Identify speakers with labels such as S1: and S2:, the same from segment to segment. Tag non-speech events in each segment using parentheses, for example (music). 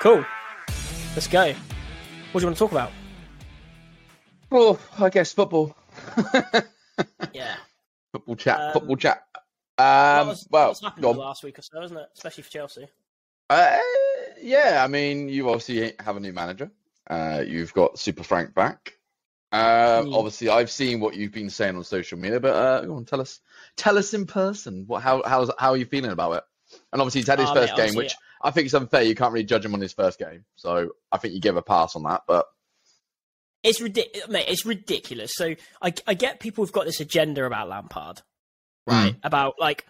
S1: Cool. Let's go. What do you want to talk about?
S2: Well, I guess football. (laughs)
S1: Yeah.
S2: football chat.
S1: Um,
S2: football chat. Um,
S1: was,
S2: well,
S1: what's happened
S2: go
S1: the last week or so, isn't it? Especially for Chelsea.
S2: Uh, yeah, I mean, you obviously have a new manager. Uh, you've got Super Frank back. Uh,
S1: Hmm.
S2: Obviously, I've seen what you've been saying on social media, but uh, go on, tell us, tell us in person. What, how, how's, how are you feeling about it? And obviously, he's had his
S1: Oh, mate,
S2: first game,
S1: honestly,
S2: which I think it's unfair. You can't really judge him on his first game, so I think you give a pass on that. But
S1: It's ridiculous, mate. It's ridiculous. So I, I get people who've got this agenda about Lampard, right? Hmm. About like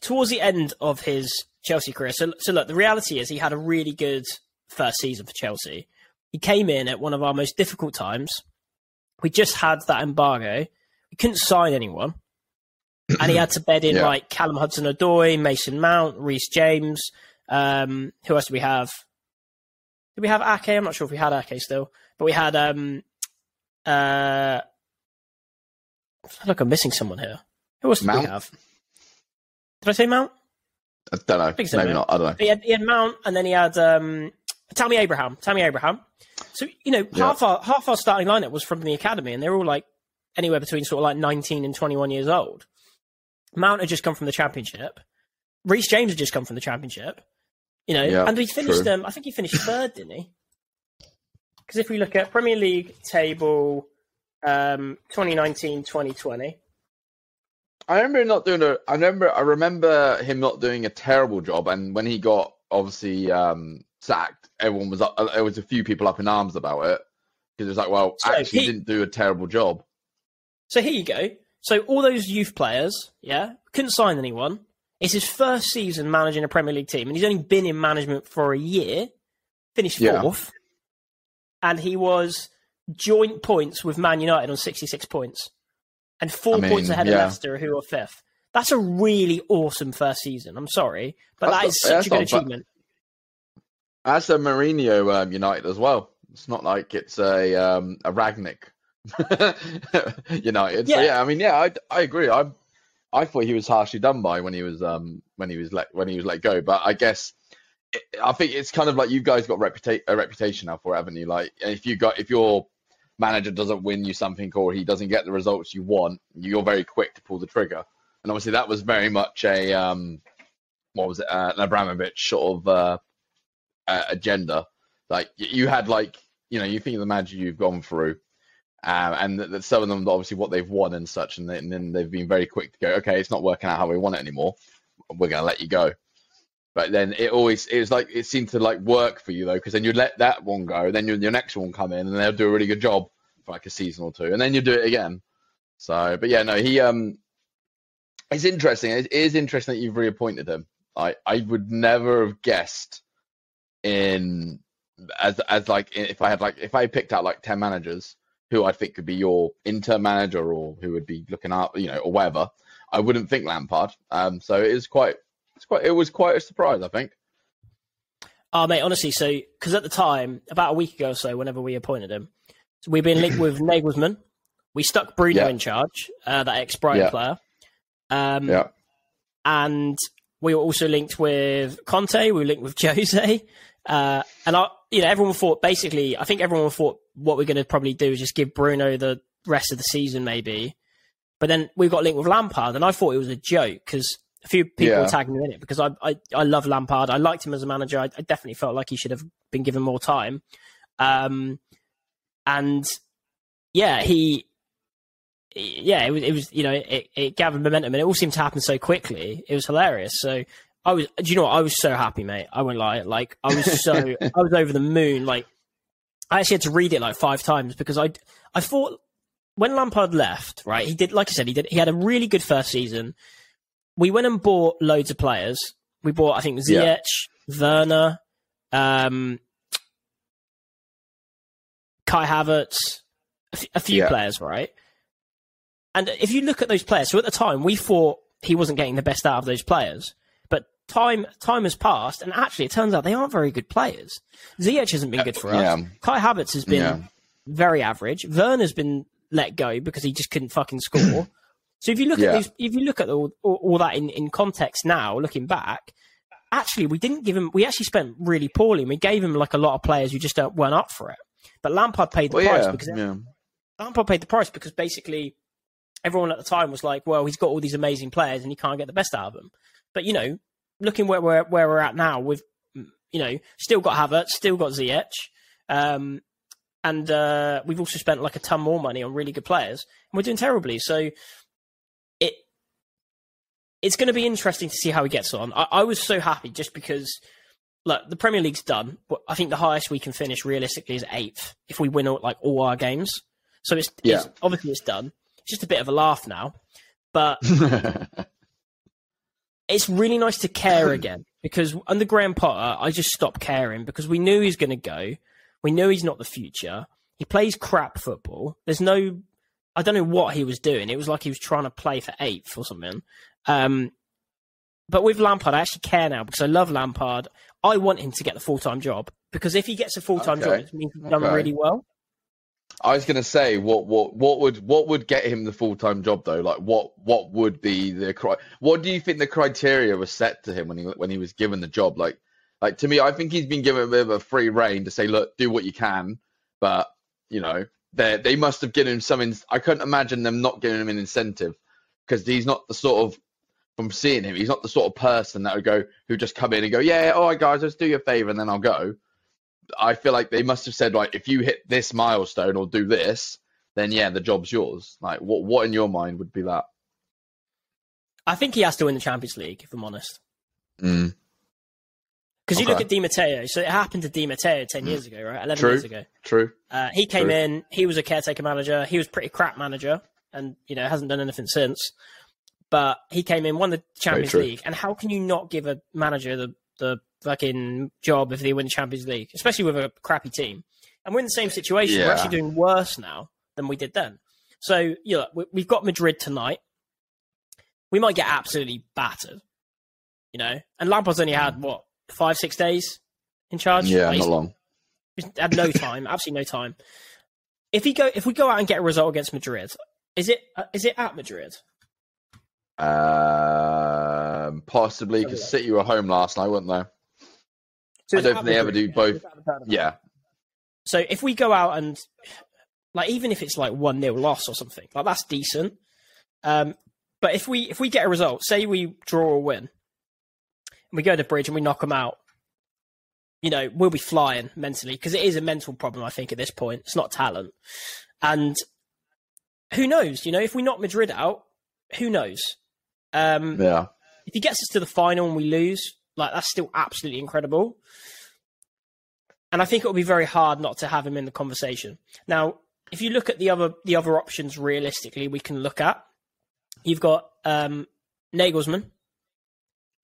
S1: towards the end of his Chelsea career. So, so look, the reality is he had a really good first season for Chelsea. He came in at one of our most difficult times. We just had that embargo. We couldn't sign anyone, and he had to bed in
S2: Yeah.
S1: like Callum Hudson-Odoi, Mason Mount, Reece James. Um, who else do we have? Did we have Ake? I'm not sure if we had Ake still, but we had. Um, uh, I feel like I'm missing someone here. Who else did we have? Did I say Mount?
S2: I don't know,
S1: so,
S2: maybe
S1: mate.
S2: not. I don't know.
S1: He had, he had Mount, and then he had um, Tammy Abraham. Tammy Abraham. So you know,
S2: Yeah.
S1: half our half our starting lineup was from the academy, and they're all like anywhere between sort of like 19 and 21 years old. Mount had just come from the championship. Reece James had just come from the championship. You know,
S2: Yeah,
S1: and he finished.
S2: true.
S1: Um, I think he finished third, didn't he? Because if we look at Premier League table, um, 2019-2020.
S2: I remember him not doing a. I remember. I remember him not doing a terrible job. And when he got obviously um, sacked, everyone was up. There was a few people up in arms about it because it was like, well,
S1: So
S2: actually,
S1: he
S2: didn't do a terrible job.
S1: So here you go. So all those youth players, yeah, couldn't sign anyone. It's his first season managing a Premier League team, and he's only been in management for a year. Finished
S2: Yeah.
S1: fourth, and he was joint points with Man United on sixty-six points, and four
S2: I mean,
S1: points ahead of
S2: yeah.
S1: Leicester, who are fifth. That's a really awesome first season. I'm sorry, but
S2: That's
S1: that
S2: not-
S1: such a good
S2: not bad.
S1: achievement.
S2: That's a Mourinho um, United as well. It's not like it's a um, a Rangnick (laughs) United. So
S1: Yeah.
S2: yeah, I mean, yeah, I, I agree. I I thought he was harshly done by when he was um when he was let when he was let go. But I guess it, I think it's kind of like you guys got reputa- a reputation now for it, haven't you? Like if you got if your manager doesn't win you something or he doesn't get the results you want, you're very quick to pull the trigger. And obviously that was very much a um what was it uh, an Abramovich sort of uh, uh, agenda. Like you had like you know you think of the manager you've gone through, um, and that that some of them obviously what they've won and such, and, then- and then they've been very quick to go. Okay, it's not working out how we want it anymore. We're going to let you go. But then it always it was like it seemed to like work for you though, because then you let that one go, then your your next one come in, and they'll do a really good job for like a season or two, and then you do it again. So, but yeah, no, he um, it's interesting. It is interesting that you've reappointed him. I I would never have guessed in as as like if I had like if I picked out like ten managers who I think could be your intern manager or who would be looking up, you know, or whatever, I wouldn't think Lampard. Um, so it is quite it's quite it was quite a surprise, I think.
S1: Oh, mate, honestly, so because at the time, about a week ago or so, whenever we appointed him, so we've been linked with Nagelsmann. We stuck Bruno
S2: Yeah.
S1: in charge, uh, that ex Brighton
S2: Yeah.
S1: player. Um,
S2: Yeah,
S1: and we were also linked with Conte. We were linked with (laughs) Jose, uh, and I, you know, everyone thought basically. I think everyone thought what we're going to probably do is just give Bruno the rest of the season, maybe. But then we got linked with Lampard, and I thought it was a joke because a few people
S2: Yeah.
S1: were tagging me in it because I, I, I love Lampard. I liked him as a manager. I, I definitely felt like he should have been given more time. Um, and yeah, he, yeah, it was, it was you know, it, it gathered momentum and it all seemed to happen so quickly. It was hilarious. So I was, do you know what? I was so happy, mate. I won't lie. Like, I was so, (laughs) I was over the moon. Like, I actually had to read it like five times because I, I thought when Lampard left, right, he did, like I said, he did, he had a really good first season. We went and bought loads of players. We bought, I think,
S2: Yeah.
S1: Werner, um, Kai Havertz, a f- a few
S2: Yeah.
S1: players, right? And if you look at those players, so at the time we thought he wasn't getting the best out of those players, time time has passed, and actually it turns out they aren't very good players. Ziyech hasn't been uh, good for us.
S2: yeah.
S1: Kai Havertz has been
S2: Yeah.
S1: very average. Werner's been let go because he just couldn't fucking score. (clears throat) so if you look
S2: Yeah.
S1: at these, if you look at all, all, all that in, in context now, looking back, actually we didn't give him. We actually spent really poorly. and We gave him like a lot of players who just don't, weren't up for it. But Lampard paid the
S2: Well,
S1: price because. Lampard paid the price because basically everyone at the time was like, well, he's got all these amazing players and he can't get the best out of them. But you know, looking where we're where we're at now, we've you know still got Havertz, still got Ziyech, um, and uh, we've also spent like a ton more money on really good players, and we're doing terribly. So it it's going to be interesting to see how he gets on. I, I was so happy just because. Look, the Premier League's done. But I think the highest we can finish realistically is eighth if we win all, like all our games. So it's,
S2: Yeah.
S1: it's obviously it's done. It's just a bit of a laugh now, but (laughs) it's really nice to care (clears throat) again because under Graham Potter, I just stopped caring because we knew he's going to go. We knew he's not the future. He plays crap football. There's no, I don't know what he was doing. It was like he was trying to play for eighth or something. Um, but with Lampard, I actually care now because I love Lampard. I want him to get the full time job because if he gets a full time job,
S2: Okay.
S1: it means he's done
S2: Okay.
S1: really well.
S2: I was gonna say what what what would what would get him the full time job though? Like what what would be the cri- what do you think the criteria was set to him when he when he was given the job? Like like to me, I think he's been given a bit of a free reign to say, look, do what you can, but you know they they must have given him something. I couldn't imagine them not giving him an incentive because he's not the sort of from seeing him, he's not the sort of person that would go who just come in and go, yeah, all right, guys, let's do your favor and then I'll go. I feel like they must have said, like, if you hit this milestone or do this, then yeah, the job's yours. Like, what what in your mind would be that?
S1: I think he has to win the Champions League, if I'm honest.
S2: Mm.
S1: Because you look at Di Matteo. So it happened to Di Matteo 10 years ago, right? 11
S2: True.
S1: years ago.
S2: True.
S1: Uh, he came
S2: True.
S1: in, he was a caretaker manager. He was pretty crap manager and, you know, hasn't done anything since. But he came in, won the Champions. League. And how can you not give a manager the, the fucking job if they win the Champions League, especially with a crappy team? And we're in the same situation. We're actually doing worse now than we did then. So, you know, we- we've got Madrid tonight. We might get absolutely battered, you know? And Lampard's only had, what, five, six days in charge?
S2: Yeah,
S1: Like,
S2: not long.
S1: He's had no time, absolutely no time. If he go, if we go out and get a result against Madrid, is it uh, it at Madrid?
S2: Um, possibly because City were home last night, weren't they?
S1: So
S2: I don't think they ever do both.
S1: Is it at the Bernabeu?
S2: Yeah.
S1: So if we go out and like even if it's like one nil loss or something, like that's decent. Um, but if we if we get a result, say we draw or win, and we go to the bridge and we knock them out, you know we'll be flying mentally because it is a mental problem. I think at this point, it's not talent, and who knows? You know, if we knock Madrid out, who knows? Um,
S2: Yeah.
S1: if he gets us to the final and we lose, like that's still absolutely incredible. And I think it will be very hard not to have him in the conversation. Now, if you look at the other the other options realistically, we can look at. You've got um, Nagelsmann.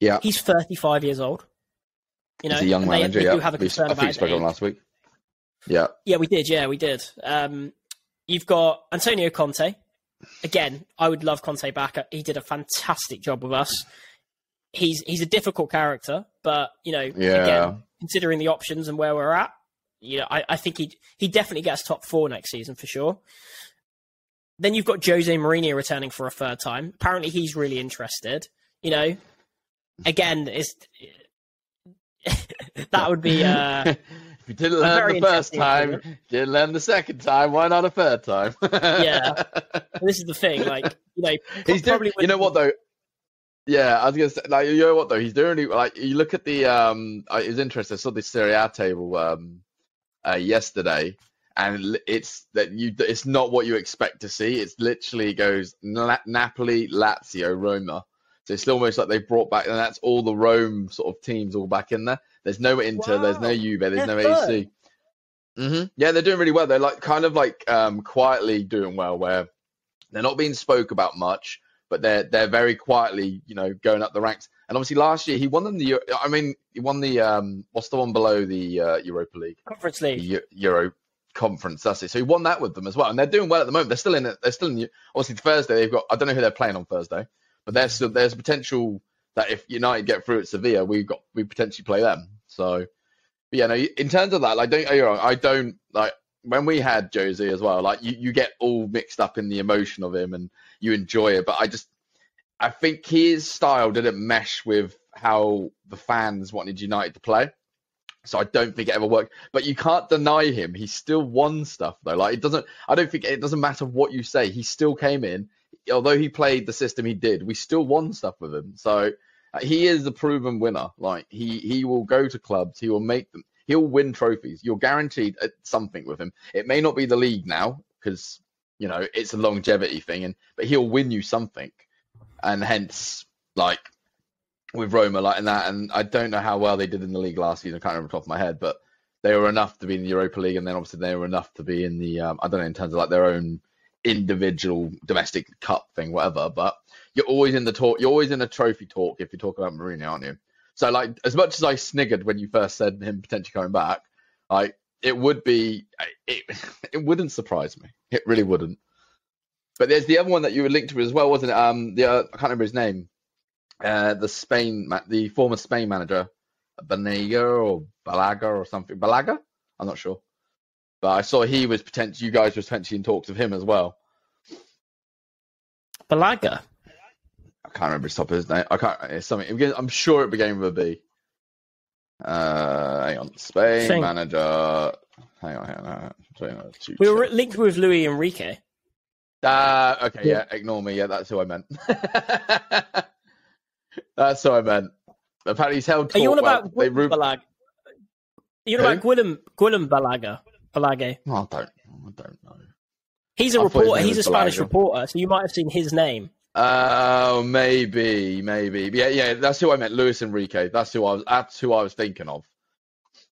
S2: Yeah.
S1: He's 35 years old. You know,
S2: He's a young manager.
S1: they
S2: yeah.
S1: do have a
S2: We-
S1: concern
S2: I think
S1: about
S2: we spoke on last week. Yeah.
S1: Yeah, we did. Yeah, we did. Um, you've got Antonio Conte. Again, I would love Conte back. He did a fantastic job with us. He's he's a difficult character, but you know,
S2: Yeah.
S1: again, considering the options and where we're at, you know, I, I think he he definitely gets top four next season for sure. Then you've got Jose Mourinho returning for a third time. Apparently, he's really interested. You know, again, it's (laughs) that would be. Uh, (laughs)
S2: if you didn't learn the first time, didn't learn the second time. Why not a third time?
S1: Yeah. (laughs) this is the thing. Like, you know,
S2: He's doing,
S1: probably
S2: you know what though? Yeah, I was gonna say, like, you know what though? He's doing really like you look at the um. I it was interesting. I saw the Serie A table um, uh, yesterday, and it's that you. It's not what you expect to see. It's literally goes Na- Napoli, Lazio, Roma. So it's almost like they brought back, and that's all the Rome sort of teams all back in there. There's no Inter, there's no
S1: Wow.
S2: Juve, there's
S1: They're
S2: no. AC. hmm Yeah, they're doing really well. They're like kind of like um, quietly doing well, where they're not being spoke about much, but they're they're very quietly, you know, going up the ranks. And obviously, last year he won them the. I mean, he won the um, what's the one below the uh, Europa League,
S1: Conference League.
S2: Eu- Euro Conference. That's it. So he won that with them as well, and they're doing well at the moment. They're still in it. They're still in. Obviously, Thursday they've got. I don't know who they're playing on Thursday, but there's still, there's potential that if United get through at Sevilla, we got we potentially play them. So, but yeah, no. In terms of that, like, don't get me wrong, I don't like when we had Josie as well. Like, you you get all mixed up in the emotion of him and you enjoy it, but I just I think his style didn't mesh with how the fans wanted United to play. So I don't think it ever worked. But you can't deny him. He still won stuff though. Like it doesn't. I don't think it doesn't matter what you say. He still came in. Although he played the system he did, we still won stuff with him. So uh, he is a proven winner. Like he he will go to clubs. He will make them. He'll win trophies. You're guaranteed uh, something with him. It may not be the league now because you know it's a longevity thing, and but he'll win you something. And hence, like with Roma like and that. And I don't know how well they did in the league last season. I can't remember top of my head, but they were enough to be in the Europa League, and then obviously they were enough to be in the um, I don't know in terms of like their own individual domestic cup thing, whatever. But you're always in the talk. You're always in a trophy talk if you talk about Mourinho, aren't you? So like as much as I sniggered when you first said him potentially coming back, like it would be it, (laughs) it wouldn't surprise me. It really wouldn't. But there's the other one that you were linked to as well, wasn't it? Um, the uh, I can't remember his name. Uh, the Spain, the former Spain manager, Banega or Balaga or something. Balaga? I'm not sure. But I saw he was potentially, you guys were potentially in talks of him as well.
S1: Balaga?
S2: I can't remember his top his name. I can't, it's something, I'm sure it began with a B. Uh, hang on. Spain Same. manager. Hang on, hang on. Hang on.
S1: We were linked with Luis Enrique.
S2: Uh, okay, yeah. yeah, ignore me. Yeah, that's who I meant. (laughs) That's what I meant. Apparently, he's held.
S1: Are you on about well, Balag? Are you on about Guillem Guillem Balagué? Balage?
S2: Oh, I don't. I don't know.
S1: He's a I reporter. He's a Spanish Balaga. reporter, so you might have seen his name.
S2: Oh, uh, maybe, maybe. Yeah, yeah. That's who I meant. Luis Enrique. That's who I was. That's who I was thinking of.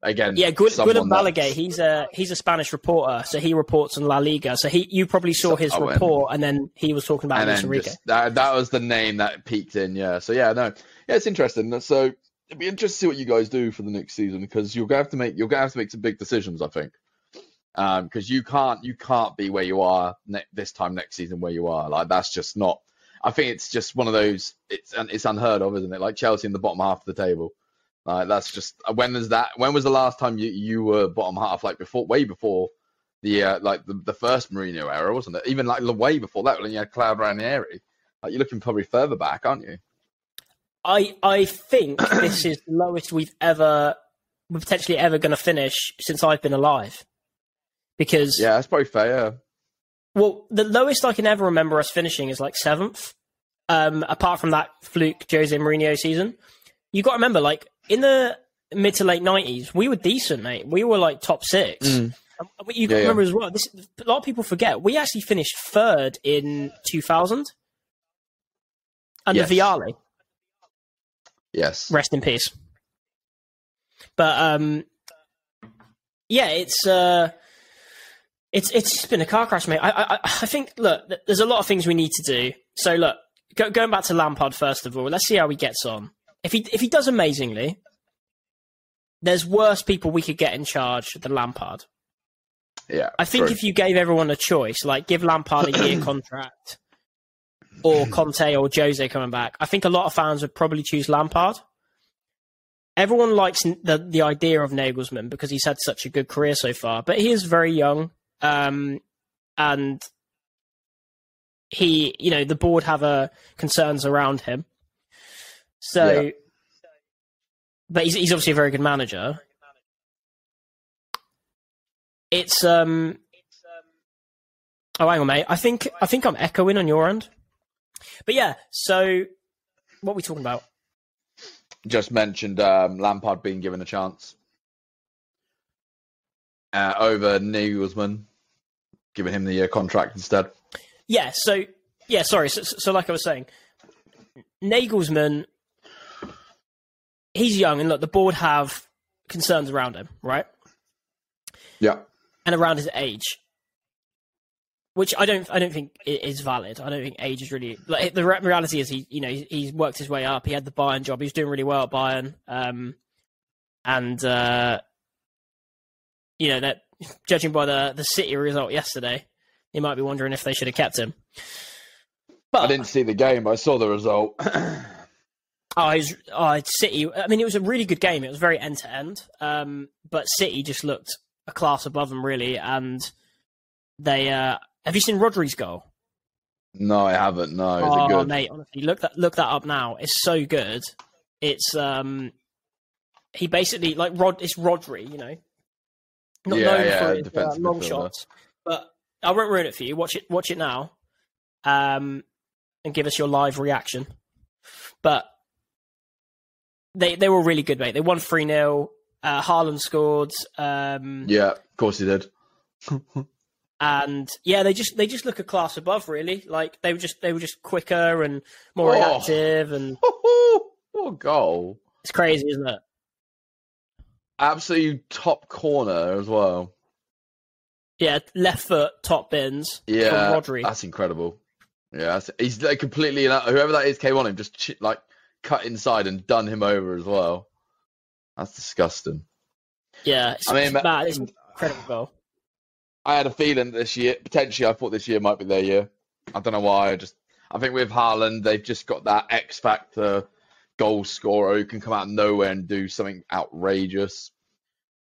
S2: Again,
S1: yeah, Gu- Guillem Balagué. He's a he's a Spanish reporter, so he reports on La Liga. So he, you probably saw his so, report, and then he was talking about Luis Enrique. Just,
S2: that, that was the name that peaked in. Yeah. So yeah, no, yeah, it's interesting. So it'd be interesting to see what you guys do for the next season because you're gonna have to make you're gonna have to make some big decisions. I think because um, you can't you can't be where you are ne- this time next season where you are. Like that's just not. I think it's just one of those. It's it's unheard of, isn't it? Like Chelsea in the bottom half of the table. Like that's just when is that? When was the last time you you were bottom half? Like before, way before the uh, like the, the first Mourinho era, wasn't it? Even like the way before that, when you had Claudio Ranieri. Like you're looking probably further back, aren't you?
S1: I I think (coughs) this is the lowest we've ever, we're potentially ever going to finish since I've been alive. Because
S2: yeah, that's probably fair.
S1: Well, the lowest I can ever remember us finishing is like seventh. Um, apart from that fluke Jose Mourinho season, you got to remember, like in the mid to late nineties, we were decent, mate. We were like top six. Mm. You got yeah, remember yeah. as well. This a lot of people forget. We actually finished third in two thousand under yes. Vialli.
S2: Yes.
S1: Rest in peace. But um, yeah, it's uh, it's it's been a car crash, mate. I I I think look, there's a lot of things we need to do. So look, go, going back to Lampard first of all, let's see how he gets on. If he if he does amazingly, there's worse people we could get in charge than Lampard.
S2: Yeah,
S1: I think true. if you gave everyone a choice, like give Lampard a year (clears throat) contract, or Conte or Jose coming back, I think a lot of fans would probably choose Lampard. Everyone likes the the idea of Nagelsmann because he's had such a good career so far, but he is very young, um, and he, you know, the board have uh, concerns around him. So, yeah. but he's he's obviously a very good manager. It's um. Oh, hang on, mate. I think I think I'm echoing on your end. But yeah, so what are we talking about?
S2: Just mentioned um, Lampard being given a chance uh, over Nagelsmann, giving him the uh, contract instead.
S1: Yeah. So yeah, sorry. So, so like I was saying, Nagelsmann he's young, and look, the board have concerns around him, right?
S2: Yeah,
S1: and around his age, which I don't, I don't think is valid. I don't think age is really like the reality is he, you know, he's worked his way up. He had the Bayern job. He was doing really well at Bayern, um, and uh, you know that judging by the the City result yesterday, you might be wondering if they should have kept him.
S2: But I didn't see the game. I saw the result. (clears throat)
S1: Oh, was, oh, City. I mean, it was a really good game. It was very end to end. But City just looked a class above them, really. And they uh, have you seen Rodri's goal?
S2: No, I haven't. No,
S1: oh, mate, honestly, look that look that up now. It's so good. it's um he basically like Rod. It's Rodri, you know, not
S2: Yeah,
S1: known
S2: yeah,
S1: for his uh, long
S2: midfielder.
S1: shots. But I won't ruin it for you. Watch it. Watch it now, um, and give us your live reaction. But they they were really good, mate. They won three 0 uh, Haaland scored. Um,
S2: Yeah, of course he did. (laughs)
S1: and yeah, they just they just look a class above, really. Like they were just they were just quicker and more
S2: Oh.
S1: reactive, and (laughs)
S2: what goal!
S1: it's crazy, isn't it?
S2: Absolutely top corner as well.
S1: Yeah, left foot top bins
S2: Yeah,
S1: from Rodri.
S2: that's incredible. Yeah, that's, he's like completely whoever that is came on him just ch- like cut inside and done him over as well. That's disgusting.
S1: Yeah, it's,
S2: I mean,
S1: it's mad. It's (sighs) incredible.
S2: I had a feeling this year, potentially, I thought this year might be their year. I don't know why. I just, I think with Haaland, they've just got that X factor goal scorer who can come out of nowhere and do something outrageous.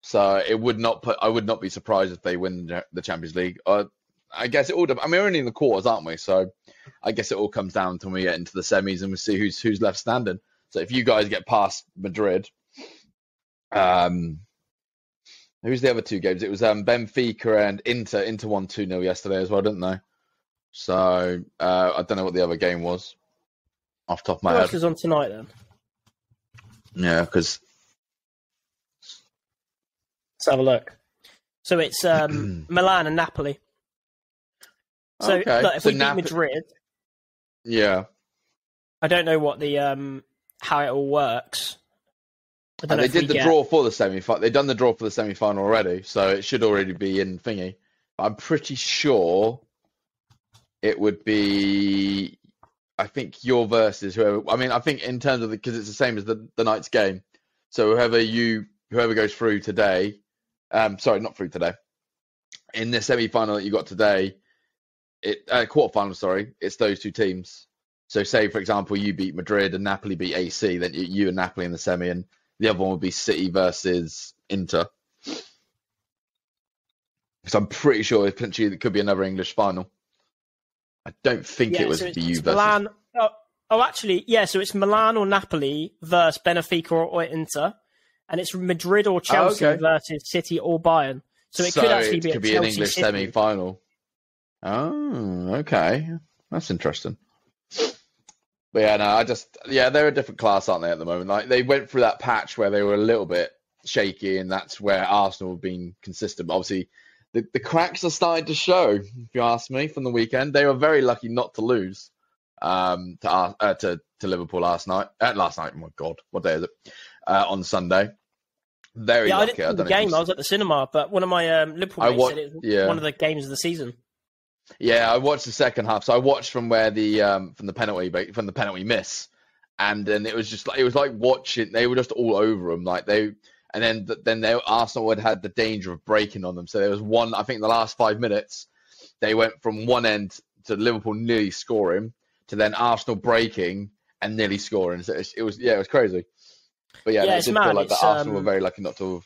S2: So it would not put, I would not be surprised if they win the Champions League. Uh, I guess it all. I mean, we're only in the quarters, aren't we? So I guess it all comes down to when we get into the semis and we see who's who's left standing. So if you guys get past Madrid, um, Who's the other two games? It was um, Benfica and Inter. Inter won 2 0 yesterday as well, didn't they? So uh, I don't know what the other game was off the top of my
S1: Who
S2: head.
S1: else is on tonight then?
S2: Yeah, because
S1: Let's have a look. So it's um, (clears throat) Milan and Napoli. So
S2: Okay,
S1: look, if
S2: so
S1: we beat Madrid,
S2: yeah,
S1: I don't know what the um how it all works.
S2: And they did the
S1: get-
S2: draw for the semi. final They've done the draw for the semi final already, so it should already be in thingy. I'm pretty sure it would be. I think your versus whoever. I mean, I think in terms of because it's the same as the the night's game. So whoever you whoever goes through today, um, sorry, not through today. In the semi final that you got today, it uh, quarter final. Sorry, it's those two teams. So say for example you beat Madrid and Napoli beat AC, then you, you and Napoli in the semi, and the other one would be City versus Inter. Because I'm pretty sure potentially it could be another English final. I don't think
S1: Yeah,
S2: it was
S1: so it's,
S2: the U versus.
S1: Milan. Oh, oh, actually, yeah. So it's Milan or Napoli versus Benfica or, or Inter, and it's Madrid or oh, Chelsea
S2: Oh, okay.
S1: versus City or Bayern. So it could actually
S2: it
S1: be, a
S2: could be
S1: Chelsea
S2: an English semi final. Oh, okay. That's interesting. But yeah, no, I just yeah, they're a different class, aren't they, at the moment? Like they went through that patch where they were a little bit shaky, and that's where Arsenal have been consistent. But obviously, the, the cracks are starting to show. If you ask me, from the weekend, they were very lucky not to lose um, to uh, to to Liverpool last night. Uh, last night, oh my God, what day is it? Uh, on Sunday. Very
S1: Yeah, I
S2: lucky.
S1: didn't see the
S2: don't know if
S1: game.
S2: you
S1: I was at the cinema, but one of my um, Liverpool
S2: I
S1: mates
S2: wa-
S1: said it was
S2: yeah.
S1: one of the games of the season.
S2: Yeah, I watched the second half. So I watched from where the um from the penalty from the penalty miss, and then it was just like it was like watching. They were just all over them, like they. And then then they Arsenal had had the danger of breaking on them. So there was one. I think in the last five minutes, they went from one end to Liverpool nearly scoring to then Arsenal breaking and nearly scoring. So it was, it was yeah, it was crazy. But yeah,
S1: Yeah,
S2: it did
S1: mad.
S2: feel like that Arsenal
S1: um,
S2: were very lucky not to have.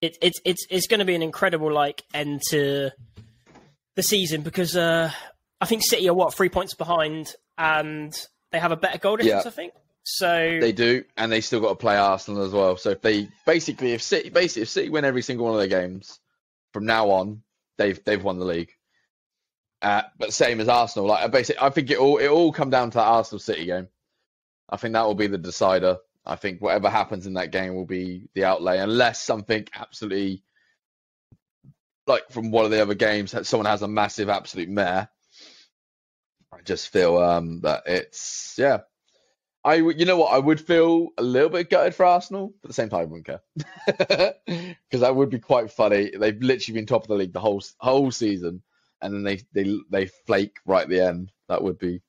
S1: it, it's it's it's going to be an incredible like end to the season because uh, I think City are what three points behind and they have a better goal difference.
S2: Yeah.
S1: I think so.
S2: They do, and they still got to play Arsenal as well. So if they basically, if City, basically, if City win every single one of their games from now on, they've they've won the league. Uh, but same as Arsenal, like basically, I think it all it all come down to that Arsenal City game. I think that will be the decider. I think whatever happens in that game will be the outlay, unless something absolutely like from one of the other games, someone has a massive absolute mare. I just feel um, that it's yeah. I you know what I would feel a little bit gutted for Arsenal, but at the same time I wouldn't care (laughs) because that would be quite funny. They've literally been top of the league the whole whole season, and then they they they flake right at the end. That would be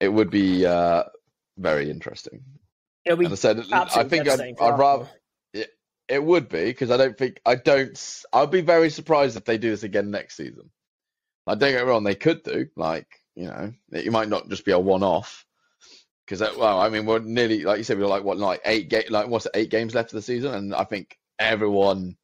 S2: it would be uh, very interesting.
S1: It'll be
S2: And I said I think I'd, I'd rather it, it would be because I don't think I don't I'd be very surprised if they do this again next season. Like don't get me wrong, they could do like you know it might not just be a one off because well I mean we're nearly like you said we're like what like eight ga- like what's it, eight games left of the season and I think everyone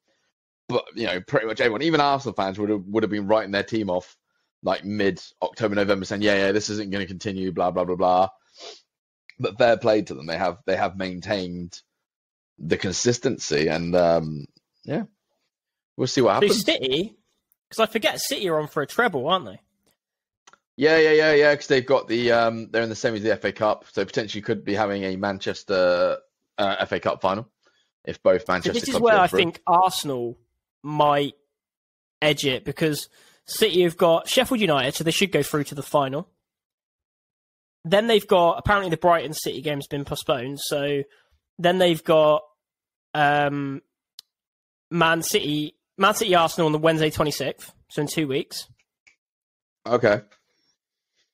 S2: but you know pretty much everyone even Arsenal fans would have would have been writing their team off like mid October November saying yeah yeah this isn't going to continue blah blah blah blah but fair play to them. They have they have maintained the consistency, and um, yeah, we'll see what happens.
S1: City, because I forget City are on for a treble, aren't they?
S2: Yeah, yeah, yeah, yeah. Because they've got the um, they're in the semis of the FA Cup, so potentially could be having a Manchester uh, FA Cup final if both
S1: So
S2: Manchester.
S1: this is where I
S2: through.
S1: think Arsenal might edge it because City have got Sheffield United, so they should go through to the final. Then they've got apparently the Brighton City game's been postponed, so then they've got um, Man City, Man City Arsenal on the Wednesday twenty sixth, so in two weeks.
S2: Okay.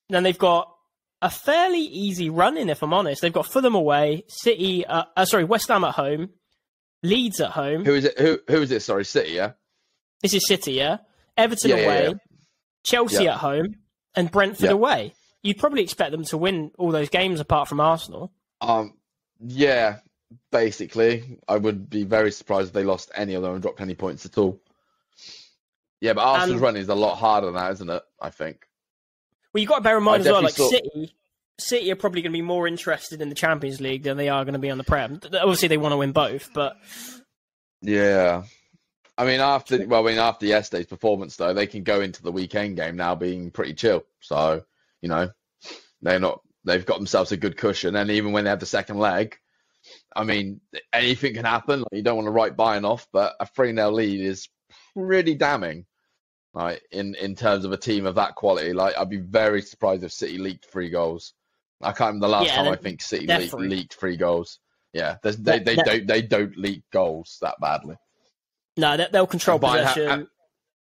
S1: Then they've got a fairly easy run in, if I'm honest. They've got Fulham away, City, uh, uh, sorry, West Ham at home, Leeds at home.
S2: Who is it? Who who is it? Sorry, City. Yeah.
S1: This is City, yeah. Everton
S2: Yeah,
S1: away,
S2: yeah.
S1: Chelsea
S2: Yeah.
S1: at home, and Brentford away. You'd probably expect them to win all those games apart from Arsenal.
S2: Um. Yeah. Basically, I would be very surprised if they lost any of them and dropped any points at all. Yeah, but Arsenal's
S1: And-
S2: run is a lot harder than that, isn't it? I think.
S1: Well, you've got to bear in mind
S2: I
S1: as well, like
S2: definitely
S1: City, City are probably going to be more interested in the Champions League than they are going to be on the Prem. Obviously, they want to win both, but
S2: Yeah. I mean, after well, I mean, after yesterday's performance, though, they can go into the weekend game now being pretty chill. So, you know, they're not. They've got themselves a good cushion, and even when they have the second leg, I mean, anything can happen. Like, you don't want to write Bayern off, but a three 0 lead is pretty damning. Like in in terms of a team of that quality, like I'd be very surprised if City leaked three goals. I can't remember the last
S1: Yeah,
S2: time I think City leaked,
S1: three.
S2: leaked three goals. Yeah, they they
S1: they're-
S2: don't they don't leak goals that badly.
S1: no, they- they'll control
S2: And Bayern ha-
S1: possession.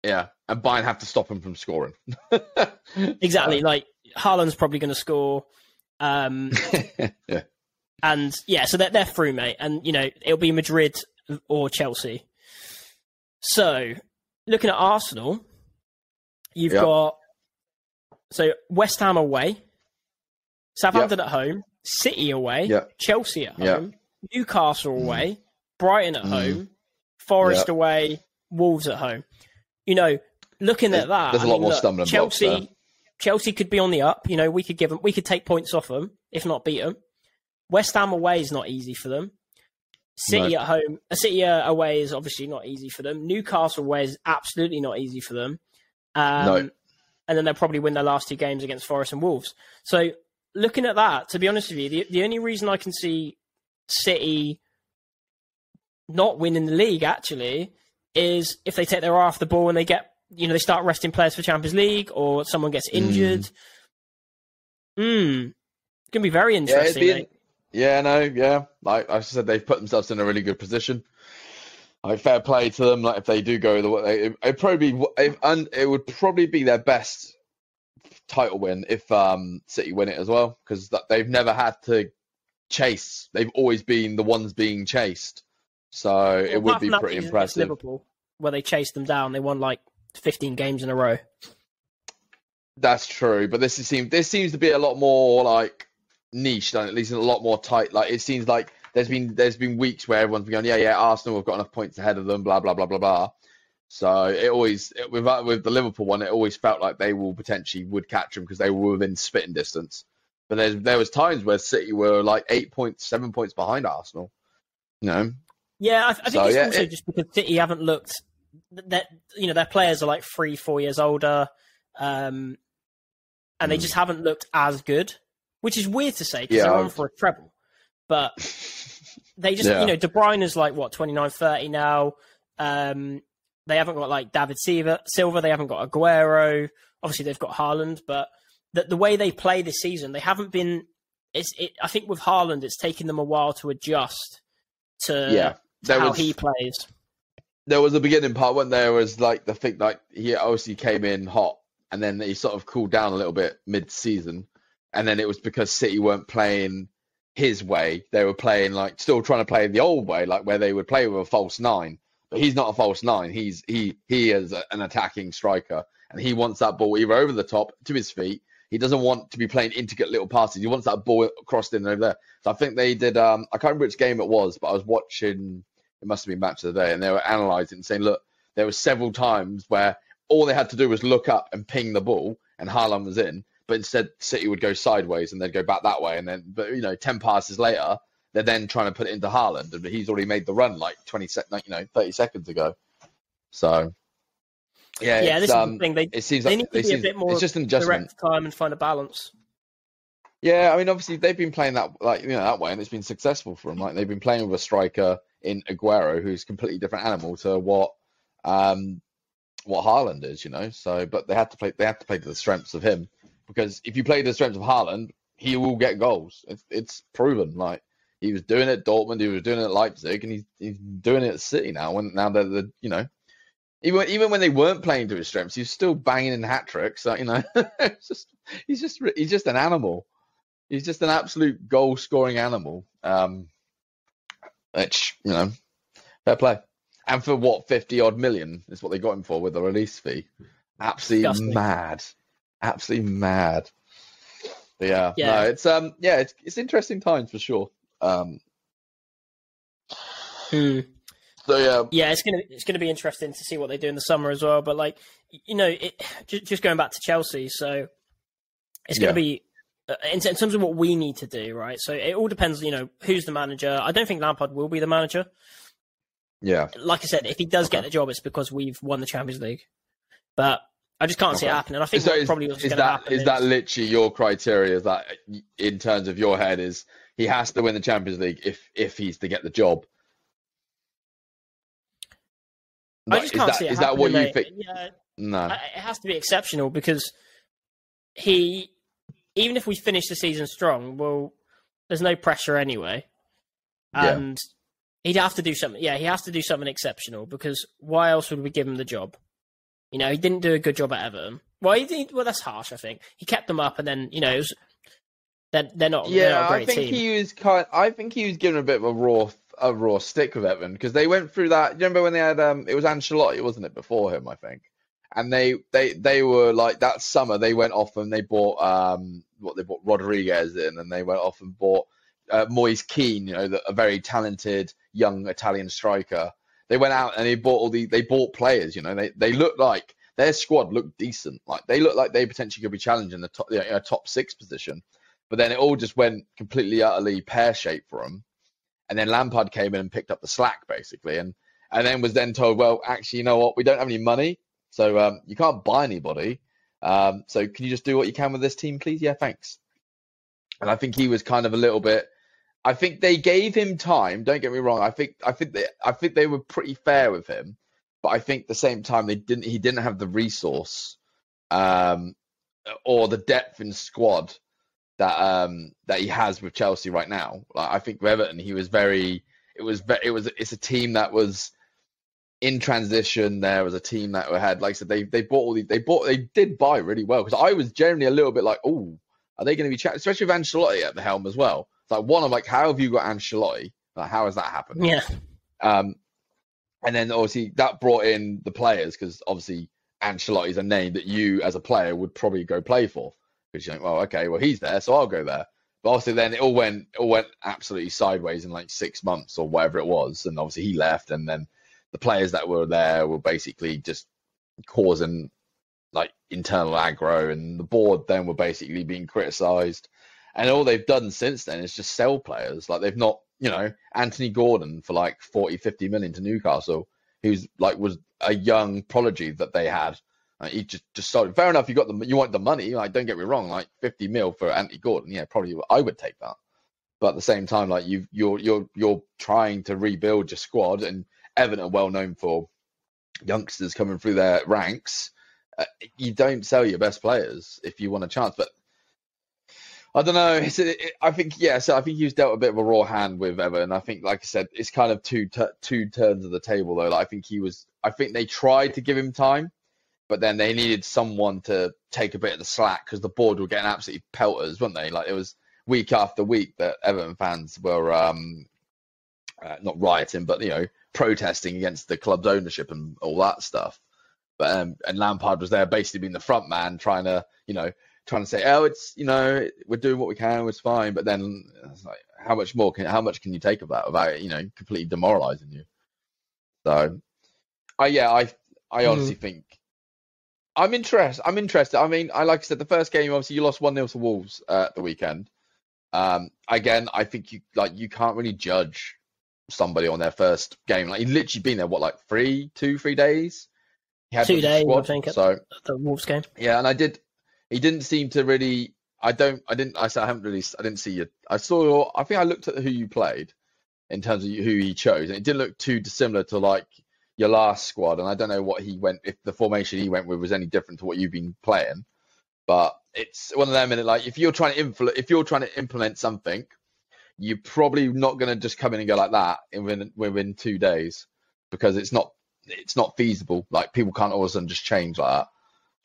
S2: Yeah, and Bayern have to stop them from scoring. (laughs)
S1: exactly. Like Haaland's probably going to score. Um, (laughs)
S2: yeah.
S1: and yeah, so they're, they're through, mate. And you know it'll be Madrid or Chelsea. So looking at Arsenal, you've
S2: Yep.
S1: got so West Ham away, Southampton at home, City away,
S2: Yep.
S1: Chelsea at
S2: Yep.
S1: home, Newcastle away, Brighton at
S2: Mm.
S1: home, Forest
S2: Yep.
S1: away, Wolves at home. You know, looking at that,
S2: there's a lot
S1: mean,
S2: more
S1: look,
S2: stumbling blocks
S1: Chelsea.
S2: there.
S1: Chelsea could be on the up. You know, we could give them, we could take points off them, if not beat them. West Ham away is not easy for them. City
S2: No.
S1: at home, uh, City uh, away is obviously not easy for them. Newcastle away is absolutely not easy for them. Um,
S2: No.
S1: And then they'll probably win their last two games against Forest and Wolves. So looking at that, to be honest with you, the, the only reason I can see City not winning the league actually is if they take their eye off the ball and they get, you know, they start resting players for Champions League or someone gets injured. Hmm. It's going to be very
S2: Yeah,
S1: interesting.
S2: be,
S1: mate.
S2: yeah, no, yeah. Like I said, they've put themselves in a really good position. Like fair play to them. Like if they do go the way, it, probably be, if, and it would probably be their best title win if um City win it as well, because they've never had to chase. They've always been the ones being chased. So it would be pretty impressive.
S1: Liverpool, where they chased them down, they won like 15 games in a row.
S2: That's true, but this is seems this seems to be a lot more like niche, and at least a lot more tight. Like it seems like there's been there's been weeks where everyone's been going, yeah, yeah, Arsenal have got enough points ahead of them, blah blah blah blah blah. So it always it, with that- with the Liverpool one, it always felt like they will potentially would catch them because they were within spitting distance. But there's there was times where City were like eight points, seven points behind Arsenal. You know,
S1: Yeah, I, I think
S2: So,
S1: it's
S2: yeah,
S1: also
S2: it-
S1: just because City haven't looked that you know their players are like three, four years older, um, and they
S2: Mm.
S1: just haven't looked as good, which is weird to say because
S2: Yeah,
S1: they're on for a treble, but (laughs) they just
S2: Yeah.
S1: you know De Bruyne is like what 29, 30 now. Um, they haven't got like David Silva. They haven't got Aguero. Obviously, they've got Haaland, but the, the way they play this season, they haven't been. It's, it, I think with Haaland, it's taken them a while to adjust to,
S2: yeah.
S1: to how
S2: was
S1: he plays.
S2: there was a beginning part when there was like the thing like he obviously came in hot and then he sort of cooled down a little bit mid season and then it was because City weren't playing his way. They were playing like still trying to play the old way like where they would play with a false nine. But he's not a false nine. He's he he is a, an attacking striker and he wants that ball either over the top to his feet. He doesn't want to be playing intricate little passes. He wants that ball crossed in over there. So I think they did um I can't remember which game it was but I was watching it must have been match of the day, and they were analysing and saying, look, there were several times where all they had to do was look up and ping the ball, and Haaland was in. But instead City would go sideways and they'd go back that way, and then but you know ten passes later they're then trying to put it into Haaland, and he's already made the run like twenty sec, you know, thirty seconds ago. So yeah,
S1: yeah, this
S2: um,
S1: is the thing. They,
S2: it seems
S1: they
S2: like
S1: need to be a bit more
S2: it's just an adjustment.
S1: direct time and find a balance.
S2: Yeah, I mean, obviously they've been playing that like you know that way, and it's been successful for them. Like they've been playing with a striker in Aguero, who's a completely different animal to what um what Haaland is, you know. So, but they had to play. They have to play to the strengths of him because if you play the strengths of Haaland, he will get goals. It's, it's proven. Like he was doing it at Dortmund, he was doing it at Leipzig, and he's he's doing it at City now. When now they're the you know. Even, even when they weren't playing to his strengths, he's still banging in hat tricks. So, you know, (laughs) just, he's just he's just an animal. He's just an absolute goal scoring animal. Um, which you know, fair play. And for what fifty odd million is what they got him for with the release fee. Absolutely
S1: Disgusting.
S2: mad. Absolutely mad. But yeah,
S1: Yeah.
S2: no, it's um, yeah, it's it's interesting times for sure. Um,
S1: Hmm.
S2: so yeah,
S1: Yeah, it's gonna it's gonna be interesting to see what they do in the summer as well. But like you know, it, (sighs) just, just going back to Chelsea, so it's gonna
S2: Yeah.
S1: be uh, in, in terms of what we need to do, right? So it all depends, you know, who's the manager. I don't think Lampard will be the manager.
S2: yeah,
S1: Like I said, if he does get the job, it's because we've won the Champions League. But I just can't see it happening. I think
S2: so is,
S1: probably what's going to
S2: that
S1: happen
S2: is that literally your criteria? Is that in terms of your head is he has to win the Champions League if if he's to get the job?
S1: I just can't
S2: that
S1: see it
S2: is that what you
S1: happening,
S2: think?
S1: Yeah,
S2: No.
S1: It has to be exceptional because he, even if we finish the season strong, well, there's no pressure anyway,
S2: Yeah.
S1: and he'd have to do something. Yeah, he has to do something exceptional because why else would we give him the job? You know, he didn't do a good job at Everton. Well, he did, well, that's harsh. I think he kept them up, and then you know, it was, they're, they're not. they're not
S2: Yeah, I think
S1: team.
S2: he was kind. I think he was given a bit of a raw, a raw stick with Everton because they went through that. You remember when they had um, it was Ancelotti, wasn't it, before him? I think, and they they they were like that summer they went off and they bought um what they bought Rodriguez in, and they went off and bought uh, Moise Kean, you know, the, a very talented young Italian striker. They went out and they bought all the they bought players. You know, they they looked like their squad looked decent. Like they looked like they potentially could be challenging the top, you know, top six position. But then it all just went completely utterly pear shaped for them. And then Lampard came in and picked up the slack basically, and and then was then told, well, actually, you know what, we don't have any money, so um, you can't buy anybody. Um, so can you just do what you can with this team, please? Yeah, thanks. And I think he was kind of a little bit. I think they gave him time. Don't get me wrong. I think I think they I think they were pretty fair with him, but I think at the same time they didn't. He didn't have the resource, um, or the depth in squad that um that he has with Chelsea right now. Like I think with Everton, he was very. It was it was it's a team that was in transition. There was a team that had, like I said, they they bought all the they bought they did buy really well because I was generally a little bit like, oh, are they going to be chat, especially with Ancelotti at the helm as well. Like one, I'm like, how have you got Ancelotti? Like, how has that happened?
S1: yeah,
S2: Um, and then obviously that brought in the players because obviously Ancelotti is a name that you as a player would probably go play for because you think, well, okay, well he's there, so I'll go there. But obviously then it all went it all went absolutely sideways in like six months or whatever it was, and obviously he left, and then the players that were there were basically just causing like internal aggro, and the board then were basically being criticised. And all they've done since then is just sell players. Like they've not, you know, Anthony Gordon for like 40, 50 million to Newcastle, who's like was a young prodigy that they had. Like, he just just sold. Fair enough, you got the you want the money. Like don't get me wrong, like 50 mil for Anthony Gordon, yeah, probably I would take that. But at the same time, like you you're you're you're trying to rebuild your squad, and Everton are well known for youngsters coming through their ranks. Uh, you don't sell your best players if you want a chance, but I don't know. (laughs) It, I think yeah. So I think he was dealt a bit of a raw hand with Everton. I think, like I said, it's kind of two tu- two turns of the table though. Like, I think he was. I think they tried to give him time, but then they needed someone to take a bit of the slack because the board were getting absolutely pelters, weren't they? Like it was week after week that Everton fans were um uh, not rioting, but you know protesting against the club's ownership and all that stuff. But um, and Lampard was there, basically being the front man, trying to you know trying to say, oh, it's you know we're doing what we can, it's fine. But then it's like, how much more can how much can you take of that without you know completely demoralising you? So, I yeah, I I
S1: Hmm.
S2: honestly think I'm interested. I'm interested. I mean, I like I said, the first game obviously you lost one 0 to Wolves uh, at the weekend. Um, again, I think you like you can't really judge somebody on their first game. Like he'd literally been there what like three, two, three days.
S1: He had two days, squad, I think. So the Wolves game.
S2: Yeah, and I did. He didn't seem to really. I don't. I didn't. I said I haven't really. I didn't see you. I saw. I think I looked at who you played in terms of who he chose, and it didn't look too dissimilar to like your last squad. And I don't know what he went. If the formation he went with was any different to what you've been playing, but it's one of them. And like if you're trying to influence, if you're trying to implement something, you're probably not going to just come in and go like that within within two days because it's not it's not feasible. Like people can't all of a sudden just change like that.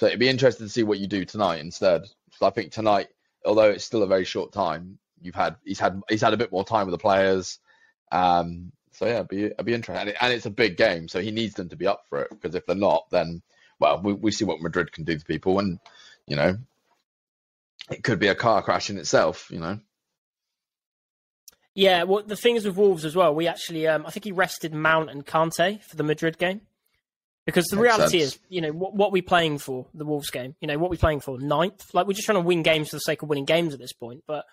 S2: So it'd be interesting to see what you do tonight instead. So I think tonight, although it's still a very short time, you've had he's had he's had a bit more time with the players. Um, so yeah, it'd be it'd be interesting, and it's a big game, so he needs them to be up for it because if they're not, then well, we, we see what Madrid can do to people, and you know, it could be a car crash in itself. You know.
S1: Yeah, well, the thing is with Wolves as well. We actually, um, I think he rested Mount and Kante for the Madrid game because the Makes reality sense. is, you know, what, what we playing for the Wolves game. You know, what we're playing for ninth. Like we're just trying to win games for the sake of winning games at this point. But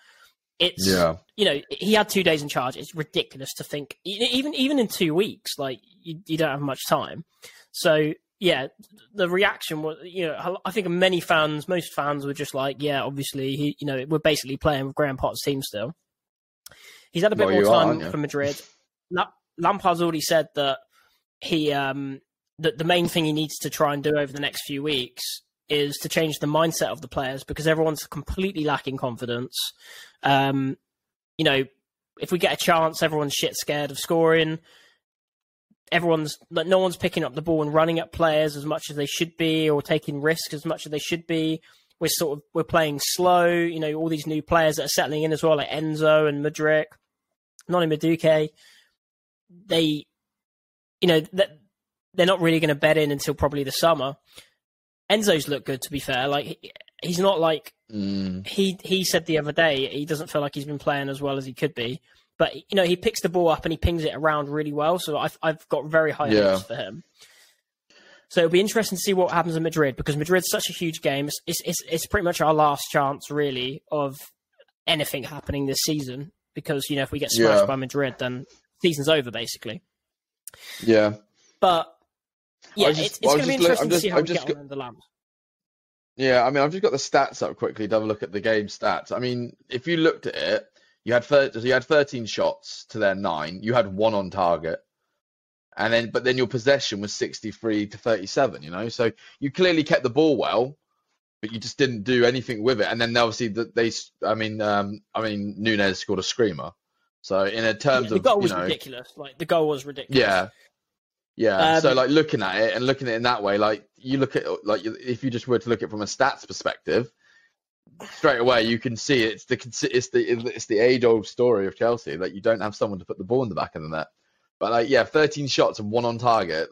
S1: it's, yeah. you know, he had two days in charge. It's ridiculous to think even even in two weeks, like you, you don't have much time. So yeah, the reaction was, you know, I think many fans, most fans were just like, yeah, obviously, he, you know, we're basically playing with Graham Potter's team still. He's had a bit well, more time are, for Madrid. Lampard's already said that he um, that the main thing he needs to try and do over the next few weeks is to change the mindset of the players because everyone's completely lacking confidence. Um, you know, if we get a chance, everyone's shit scared of scoring. Everyone's like no one's picking up the ball and running at players as much as they should be, or taking risks as much as they should be we're sort of we're playing slow. You know, all these new players that are settling in as well, like Enzo and Mudryk, Noni Madueke. They, you know, they're not really going to bet in until probably the summer. Enzo's looked good, to be fair. Like he's not like mm. he he said the other day. He doesn't feel like he's been playing as well as he could be. But you know, he picks the ball up and he pings it around really well. So I've I've got very high yeah. hopes for him. So it'll be interesting to see what happens in Madrid because Madrid's such a huge game. It's, it's, it's, it's pretty much our last chance, really, of anything happening this season. Because, you know, if we get smashed yeah. by Madrid, then season's over, basically.
S2: Yeah.
S1: But, yeah, just, it's, it's going to be interesting just, to see how I'm we get got, on in the lamp.
S2: Yeah, I mean, I've just got the stats up quickly to have a look at the game stats. I mean, if you looked at it, you had 30, you had 13 shots to their nine. You had one on target and then but then your possession was 63 to 37 you know so you clearly kept the ball well but you just didn't do anything with it and then obviously that they i mean um i mean Nunes scored a screamer so in a terms
S1: yeah, the
S2: of
S1: goal was
S2: know,
S1: ridiculous like the goal was ridiculous
S2: yeah yeah um, so like looking at it and looking at it in that way like you look at like if you just were to look at it from a stats perspective straight away you can see it's the it's the it's the age old story of Chelsea that you don't have someone to put the ball in the back of the net. But like, yeah, 13 shots and one on target.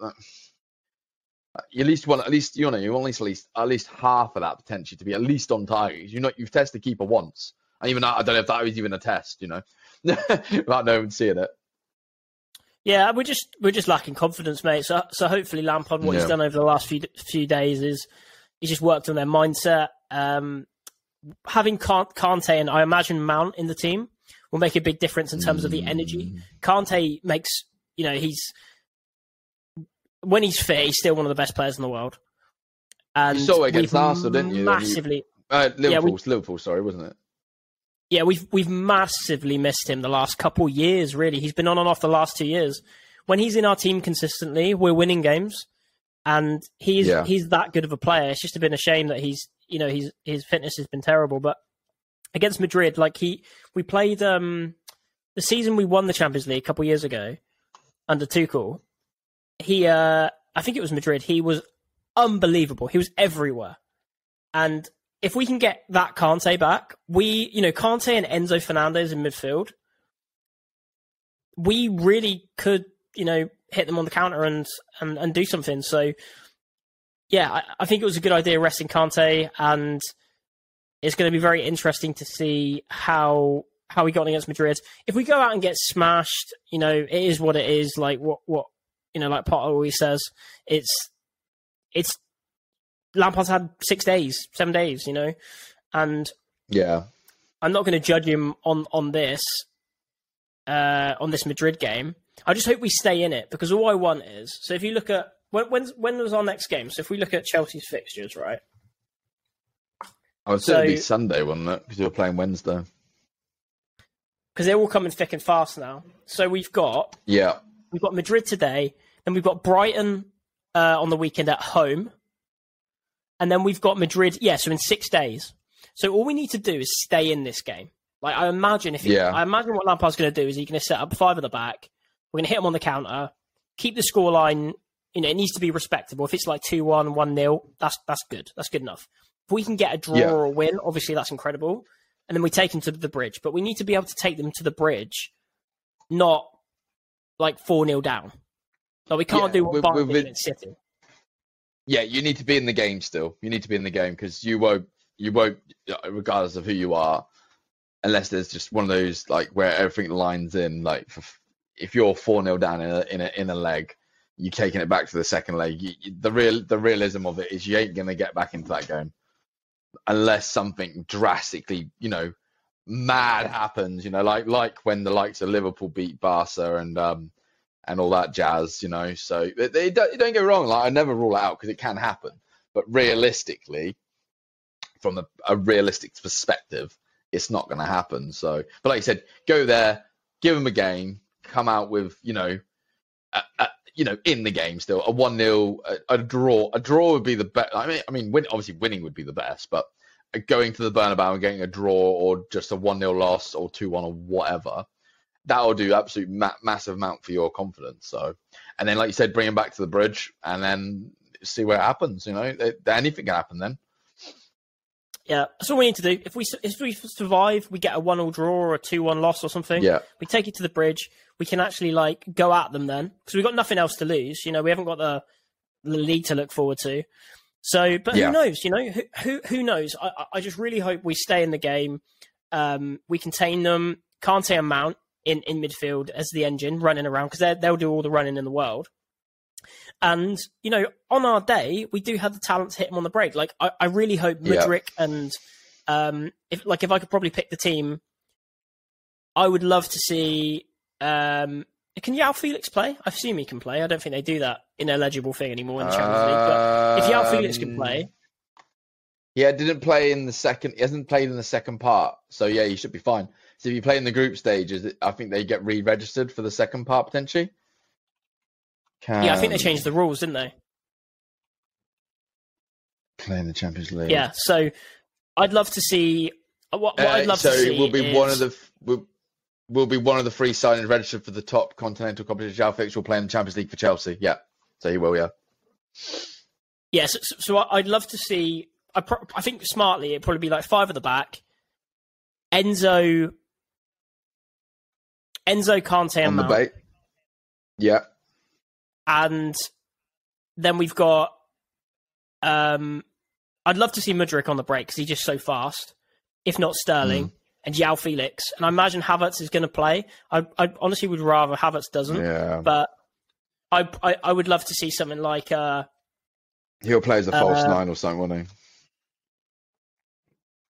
S2: You at least want at least you know you want at least at least half of that potentially to be at least on target. You know you've tested keeper once, and even I don't know if that was even a test. You know, (laughs) without no one seeing it.
S1: Yeah, we're just we're just lacking confidence, mate. So so hopefully Lampard, what yeah. he's done over the last few few days is he's just worked on their mindset. Um, having Kante and I imagine Mount in the team will make a big difference in terms of the energy. Mm. Kante makes you know, he's when he's fit, he's still one of the best players in the world.
S2: And you saw it against Arsenal, didn't you?
S1: Massively.
S2: Uh, Liverpool, yeah, we, Liverpool, sorry, wasn't it?
S1: Yeah, we've we've massively missed him the last couple years. Really, he's been on and off the last two years. When he's in our team consistently, we're winning games, and he's yeah. he's that good of a player. It's just been a shame that he's you know he's his fitness has been terrible. But against Madrid, like he we played um the season we won the Champions League a couple years ago under Tuchel, he, uh, I think it was Madrid, he was unbelievable. He was everywhere. And if we can get that Kante back, we, you know, Kante and Enzo Fernandez in midfield, we really could, you know, hit them on the counter and, and, and do something. So, yeah, I, I think it was a good idea resting Kante, and it's going to be very interesting to see how how we got against Madrid. If we go out and get smashed, you know, it is what it is. Like what what you know, like Potter always says, it's it's Lampard's had six days, seven days, you know, and
S2: Yeah.
S1: I'm not going to judge him on on this uh, on this Madrid game. I just hope we stay in it because all I want is so. If you look at when when when was our next game? So if we look at Chelsea's fixtures, right?
S2: I would say it'd be Sunday, wouldn't it? Because you're playing Wednesday.
S1: Because they're all coming thick and fast now. So we've got
S2: Yeah.
S1: we've got Madrid today, then we've got Brighton uh, on the weekend at home, and then we've got Madrid. Yeah, so in six days. So all we need to do is stay in this game. Like I imagine if he,
S2: Yeah.
S1: I imagine what Lampard's going to do is he's going to set up five at the back. We're going to hit him on the counter, keep the scoreline. You know, it needs to be respectable. If it's like 2-1, 1-0, that's that's good. That's good enough. If we can get a draw
S2: Yeah.
S1: or a win, obviously that's incredible. And then we take them to the bridge. But we need to be able to take them to the bridge, not like 4 0 down. Like we can't
S2: Yeah,
S1: do what Bayern did against City.
S2: Yeah, you need to be in the game still. You need to be in the game because you won't, you won't, regardless of who you are, unless there's just one of those like where everything lines in. Like for, if you're four 0 down in a, in a in a leg, you're taking it back to the second leg. You, you- the real the realism of it is you ain't gonna get back into that game unless something drastically, you know, mad happens. You know, like like when the likes of Liverpool beat Barca and um and all that jazz. You know, so they, don't, don't get wrong. Like I never rule it out because it can happen, but realistically, from a, a realistic perspective, it's not going to happen. So, but like you said, go there, give them a game, come out with you know, a, a, you know, in the game still a one 0 a, a draw. A draw would be the best. I mean, I mean, win, obviously winning would be the best, but going to the Bernabeu and getting a draw or just a one 0 loss or two one or whatever. That will do absolute ma- massive amount for your confidence. So, and then, like you said, bring them back to the bridge, and then see where it happens. You know, It- anything can happen then.
S1: Yeah, that's all we need to do. If we if we survive, we get a one 0 draw or a two one loss or something.
S2: Yeah,
S1: We take it to the bridge. We can actually like go at them then because we've got nothing else to lose. You know, we haven't got the, the league to look forward to. So, but
S2: Yeah.
S1: who knows? You know, who who, who knows? I, I- I just really hope we stay in the game. Um, we contain them. Kante and Mount in, in midfield as the engine running around because they'll do all the running in the world. And you know, on our day, we do have the talent to hit them on the break. Like I, I really hope
S2: Yeah.
S1: And um, if like if I could probably pick the team, I would love to see. Um, can João Felix play? I assume he can play. I don't think they do that in eligible thing anymore in the Champions League. But if João Felix can
S2: Um,
S1: play,
S2: Yeah, didn't play in the second. He hasn't played in the second part, so yeah, he should be fine. So if you play in the group stages, I think they get re-registered for the second part potentially.
S1: yeah, I think they changed the rules, didn't they?
S2: Playing the Champions League.
S1: Yeah. So I'd love to see. What, what
S2: Uh,
S1: I'd love
S2: so
S1: to see
S2: it will be
S1: is,
S2: one of the will, will be one of the three signings registered for the top continental competition. João Felix will play in the Champions League for Chelsea. Yeah, so he will. Yeah,
S1: Yes, so, so I- I'd love to see. I, pro- I think smartly it'd probably be like five at the back. Enzo, Enzo Kante and
S2: on the
S1: Mount,
S2: bait. Yeah,
S1: and then we've got. Um, I'd love to see Mudryk on the break because he's just so fast. If not Sterling
S2: Mm.
S1: and João Felix, and I imagine Havertz is going to play. I, I honestly would rather Havertz doesn't,
S2: yeah.
S1: but I, I I would love to see something like uh
S2: He'll play as a false
S1: Uh,
S2: nine or something, won't he?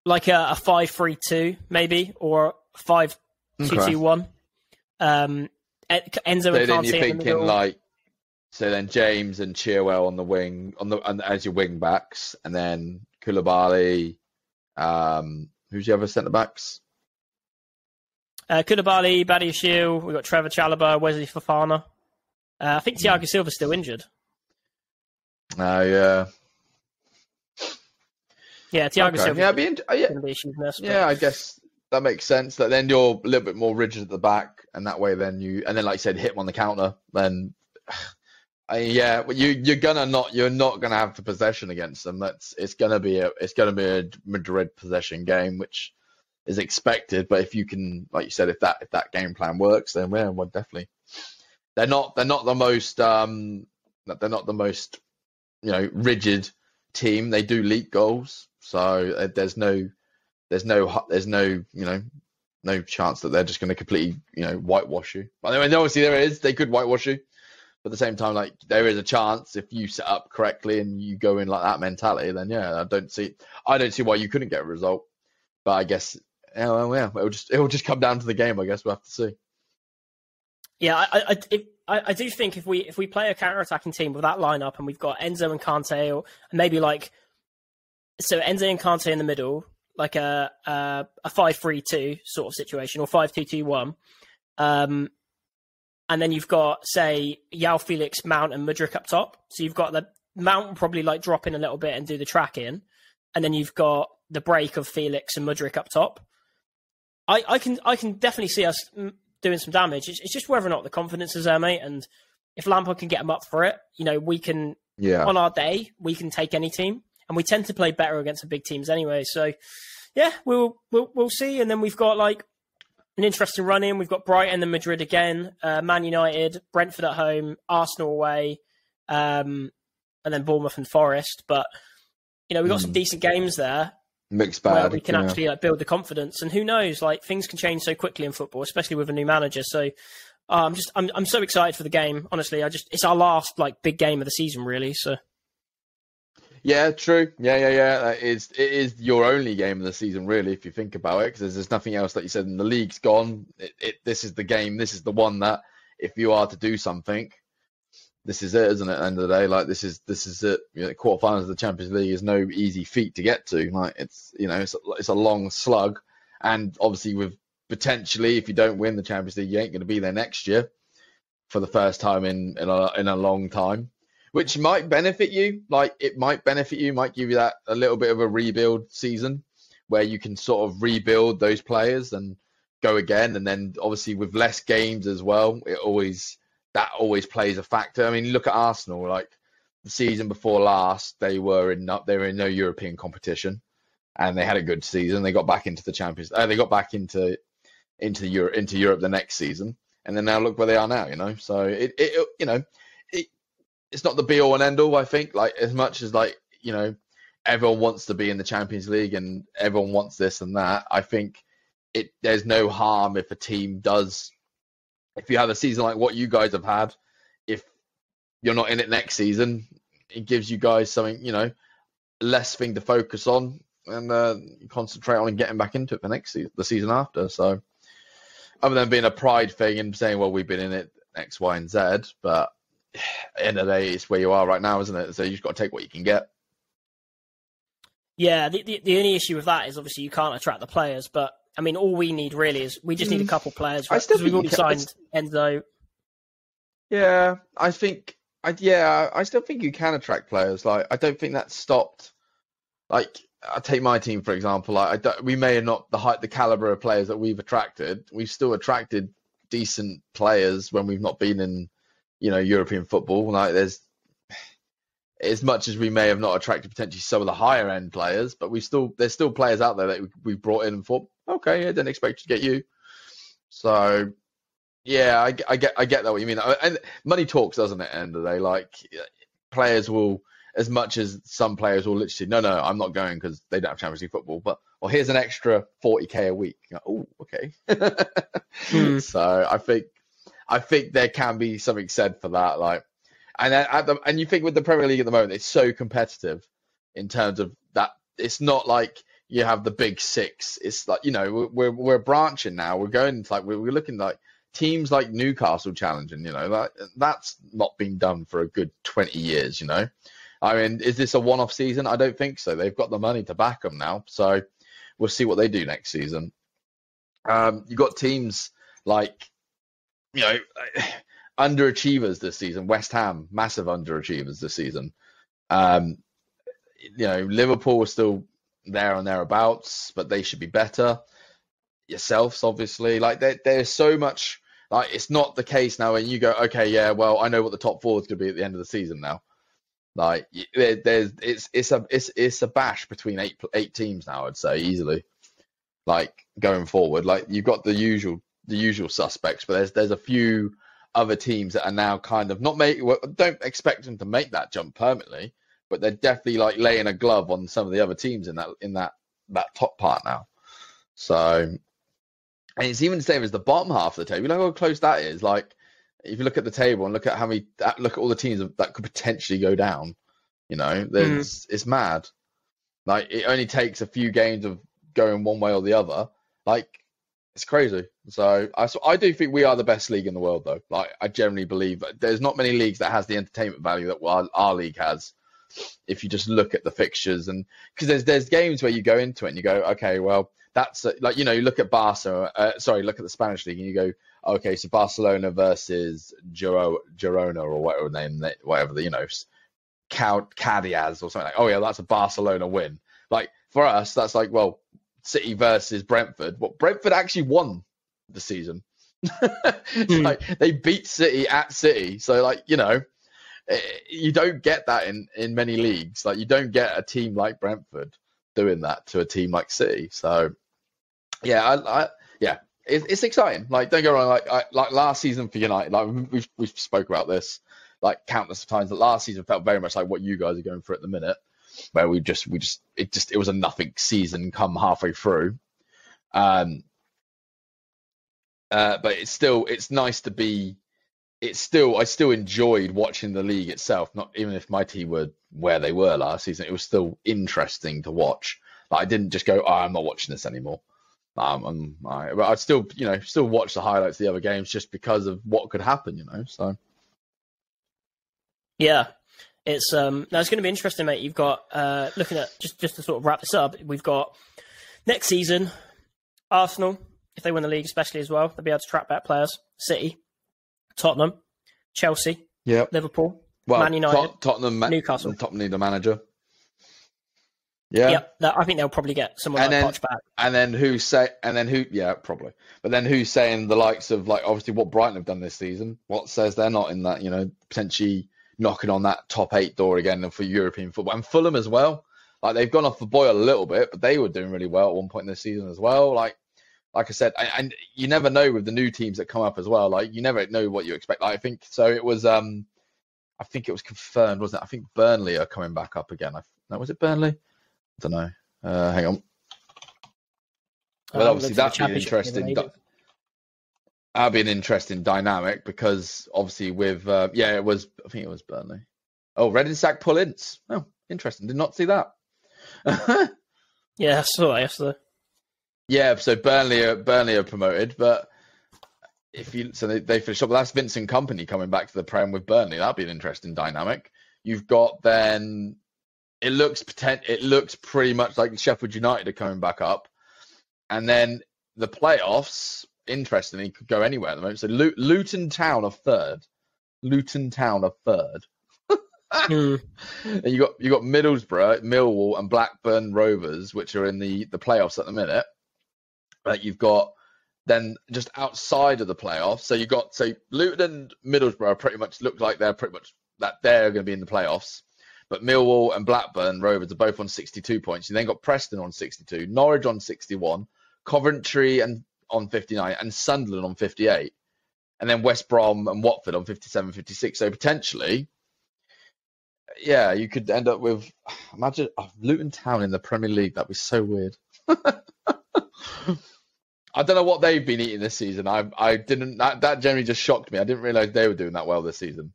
S1: like a, a five three two maybe or a five two
S2: Okay.
S1: Um, Enzo
S2: So
S1: and
S2: then you're
S1: in the
S2: thinking like, so then James and Chilwell on the wing, on the and as your wing backs, and then Koulibaly. Um, who's the other centre backs?
S1: uh, Koulibaly, Badiashile, we've got Trevoh Chalobah, Wesley Fofana. Uh, I think Thiago Silva's still injured.
S2: Oh yeah,
S1: Yeah, Thiago
S2: okay.
S1: Silva's
S2: yeah, be int- uh, yeah,
S1: going be a huge mess. but-
S2: yeah. I guess that makes sense. That then you're a little bit more rigid at the back, and that way then you, and then like you said, hit him on the counter. Then, (sighs) yeah, you you're gonna not you're not gonna have the possession against them. That's it's gonna be a it's gonna be a Madrid possession game, which is expected. But if you can, like you said, if that if that game plan works, then yeah, well, definitely. They're not they're not the most um they're not the most you know rigid team. They do leak goals, so uh, there's no there's no there's no you know no chance that they're just going to completely you know whitewash you. But I mean, obviously there is. They could whitewash you, But at the same time, like there is a chance if you set up correctly and you go in like that mentality, then yeah, I don't see I don't see why you couldn't get a result. But I guess yeah, well, yeah, it'll just it'll just come down to the game. I guess we'll have to see.
S1: Yeah, I I, if, I, I do think if we if we play a counter attacking team with that lineup and we've got Enzo and Kante or maybe like so Enzo and Kante in the middle, like a a, a five three two sort of situation or five two two one. Um, and then you've got say João Felix, Mount, and Mudryk up top. So you've got the Mount probably like drop in a little bit and do the track in, and then you've got the break of Felix and Mudryk up top. I, I can I can definitely see us doing some damage. It's, it's just whether or not the confidence is there, mate. And if Lampard can get them up for it, you know, we can.
S2: Yeah.
S1: On our day, we can take any team, and we tend to play better against the big teams anyway. So, yeah, we'll we'll we'll see. And then we've got like an interesting run in. We've got Brighton and Madrid again, uh, Man United, Brentford at home, Arsenal away, um, and then Bournemouth and Forest. But you know, we've got mm. some decent games there.
S2: Mixed bag. Where
S1: we can actually like build the confidence, and who knows? Like things can change so quickly in football, especially with a new manager. So uh, I'm just I'm I'm so excited for the game. Honestly, I just it's our last like big game of the season, really. So
S2: yeah, true. Yeah, yeah, yeah. Is it is your only game of the season, really, if you think about it, because there's, there's, nothing else that you said. And the league's gone. It, it, this is the game. This is the one that if you are to do something, this is it, isn't it? At the end of the day, like this is this is it. You know, quarterfinals of the Champions League is no easy feat to get to. Like it's you know it's a, it's a long slug, and obviously with potentially if you don't win the Champions League, you ain't going to be there next year for the first time in in a, in a long time which might benefit you. Like it might benefit you, might give you that a little bit of a rebuild season where you can sort of rebuild those players and go again. And then obviously with less games as well, it always that always plays a factor. I mean, look at Arsenal. Like the season before last, they were in not they were in no European competition, and they had a good season. They got back into the Champions. Uh, they got back into into the Euro, into Europe the next season, and then now look where they are now. You know, so it, it you know it's not the be all and end all. I think like as much as like you know everyone wants to be in the Champions League and everyone wants this and that. I think it there's no harm if a team does if you have a season like what you guys have had. If you're not in it next season, it gives you guys something you know less thing to focus on and uh, concentrate on getting back into it for next season, the season after. So, other than being a pride thing and saying, well, we've been in it X, Y, and Z, but end of the day, it's where you are right now, isn't it? So you've got to take what you can get.
S1: Yeah, the, the, the only issue with that is obviously you can't attract the players, but I mean, all we need really is we just need a mm. couple players because we've already signed Enzo.
S2: Yeah, I think, I, yeah, I still think you can attract players. Like, I don't think that stopped. Like, I take my team for example. Like, we may have not the height, the caliber of players that we've attracted. We've still attracted decent players when we've not been in you know European football. Like there's as much as we may have not attracted potentially some of the higher end players, but we still there's still players out there that we, brought in and thought, okay, I didn't expect to get you. So yeah, I, I, get I get that what you mean. And money talks, doesn't it? End of the day, like players will, as much as some players will literally, no, no, I'm not going because they don't have Champions League football. But well, here's an extra 40k a week. oh, okay. (laughs) mm. So I think I think there can be something said for that. Like, and at the, and you think with the Premier League at the moment, it's so competitive in terms of that. It's not like you have the big six. It's like you know we're we're branching now. We're going like we're, we're looking like teams like Newcastle challenging. You know that that's not been done for a good twenty years. You know, I mean, is this a one-off season? I don't think so. They've got the money to back them now, so we'll see what they do next season. Um, you got teams like you know, (sighs) underachievers this season. West Ham, massive underachievers this season. Um, you know, Liverpool are still there and thereabouts, but they should be better. Yourselves, obviously, like there, there's so much. Like it's not the case now, and you go, okay, yeah, well, I know what the top four is going to be at the end of the season now. Like there, there's, it's it's a it's it's a bash between eight eight teams now. I'd say easily. Like going forward, like you've got the usual the usual suspects, but there's there's a few other teams that are now kind of not make. Well, don't expect them to make that jump permanently, but they're definitely like laying a glove on some of the other teams in that in that that top part now. So, and it's even the same as the bottom half of the table. You know how close that is. Like if you look at the table and look at how many look at all the teams that could potentially go down, you know, there's mm. it's mad. Like it only takes a few games of going one way or the other. Like it's crazy. So I so I do think we are the best league in the world though. Like I generally believe there's not many leagues that has the entertainment value that our, our league has. If you just look at the fixtures and because there's there's games where you go into it and you go okay well that's a, like you know you look at Barca uh, sorry look at the Spanish league and you go okay so Barcelona versus Giro, Girona or whatever name whatever the you know Cadiaz or something like oh yeah that's a Barcelona win like for us that's like well City versus Brentford well Brentford actually won the season (laughs) mm. like they beat City at City so like you know eh, you don't get that in in many leagues like you don't get a team like Brentford doing that to a team like City so yeah I, I yeah it, it's exciting. Like, don't go wrong. Like, I, like last season for United, like we've we've spoke about this like countless times. That last season felt very much like what you guys are going through at the minute, where we just we just it just it was a nothing season come halfway through. Um. Uh, but it's still it's nice to be. It's still I still enjoyed watching the league itself. Not even if my team were where they were last season, it was still interesting to watch. Like I didn't just go, oh, I'm not watching this anymore. Um, I, but I'd still, you know, still watch the highlights of the other games just because of what could happen, you know. So,
S1: yeah, it's um, now it's going to be interesting, mate. You've got uh, looking at just just to sort of wrap this up. We've got next season Arsenal if they win the league, especially as well, they'll be able to track back players. City, Tottenham, Chelsea,
S2: yeah,
S1: Liverpool, well, Man United, Tot-
S2: Tottenham,
S1: Newcastle,
S2: Tottenham need a manager. Yeah.
S1: Yep. I think they'll probably get someone and like then, back.
S2: And then who say and then who yeah, probably. But then who's saying the likes of like obviously what Brighton have done this season? What says they're not in that, you know, potentially knocking on that top eight door again for European football. And Fulham as well. Like they've gone off the boil a little bit, but they were doing really well at one point in the season as well. Like like I said, and you never know with the new teams that come up as well. Like you never know what you expect. Like, I think so. It was, um, I think it was confirmed, wasn't it? I think Burnley are coming back up again. I, no, was it Burnley? I don't know. Uh, hang on. Well, um, obviously that'd be interesting. That'd be an interesting dynamic because obviously with uh, yeah, it was. I think it was Burnley. Oh, Reading sack Paul Ince. Oh, interesting. Did not see that. (laughs)
S1: yeah, I saw that yesterday.
S2: Yeah, so Burnley are, Burnley are promoted, but if you so they, they finish up. That's Vincent Kompany coming back to the Prem with Burnley. That'd be an interesting dynamic. You've got then it looks potent, it looks pretty much like Sheffield United are coming back up, and then the playoffs. Interestingly, could go anywhere at the moment. So Luton Town are third. Luton Town are third. (laughs) mm. And you got you got Middlesbrough, Millwall, and Blackburn Rovers, which are in the the playoffs at the minute. But you've got then just outside of the playoffs. So you got so Luton and Middlesbrough pretty much look like they're pretty much that they're going to be in the playoffs. But Millwall and Blackburn Rovers are both on 62 points. You then got Preston on 62, Norwich on 61, Coventry and on 59, and Sunderland on 58. And then West Brom and Watford on 57, 56. So potentially, yeah, you could end up with imagine oh, Luton Town in the Premier League. That'd be so weird. (laughs) I don't know what they've been eating this season. I I didn't that, that generally just shocked me. I didn't realize they were doing that well this season.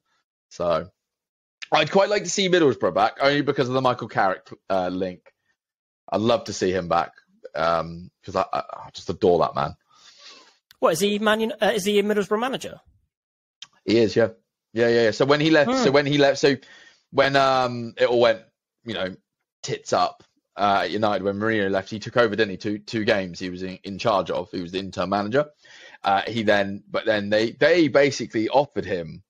S2: So I'd quite like to see Middlesbrough back, only because of the Michael Carrick uh, link. I'd love to see him back because um, I, I, just adore that man.
S1: What is he? Man, uh, is he a Middlesbrough manager?
S2: He is, yeah, yeah, yeah. yeah. So when he left, hmm. so when he left, so when um it all went, you know, tits up uh, at United when Mourinho left, he took over, didn't he? Two two games he was in, in charge of. He was the interim manager. Uh, he then, but then they they basically offered him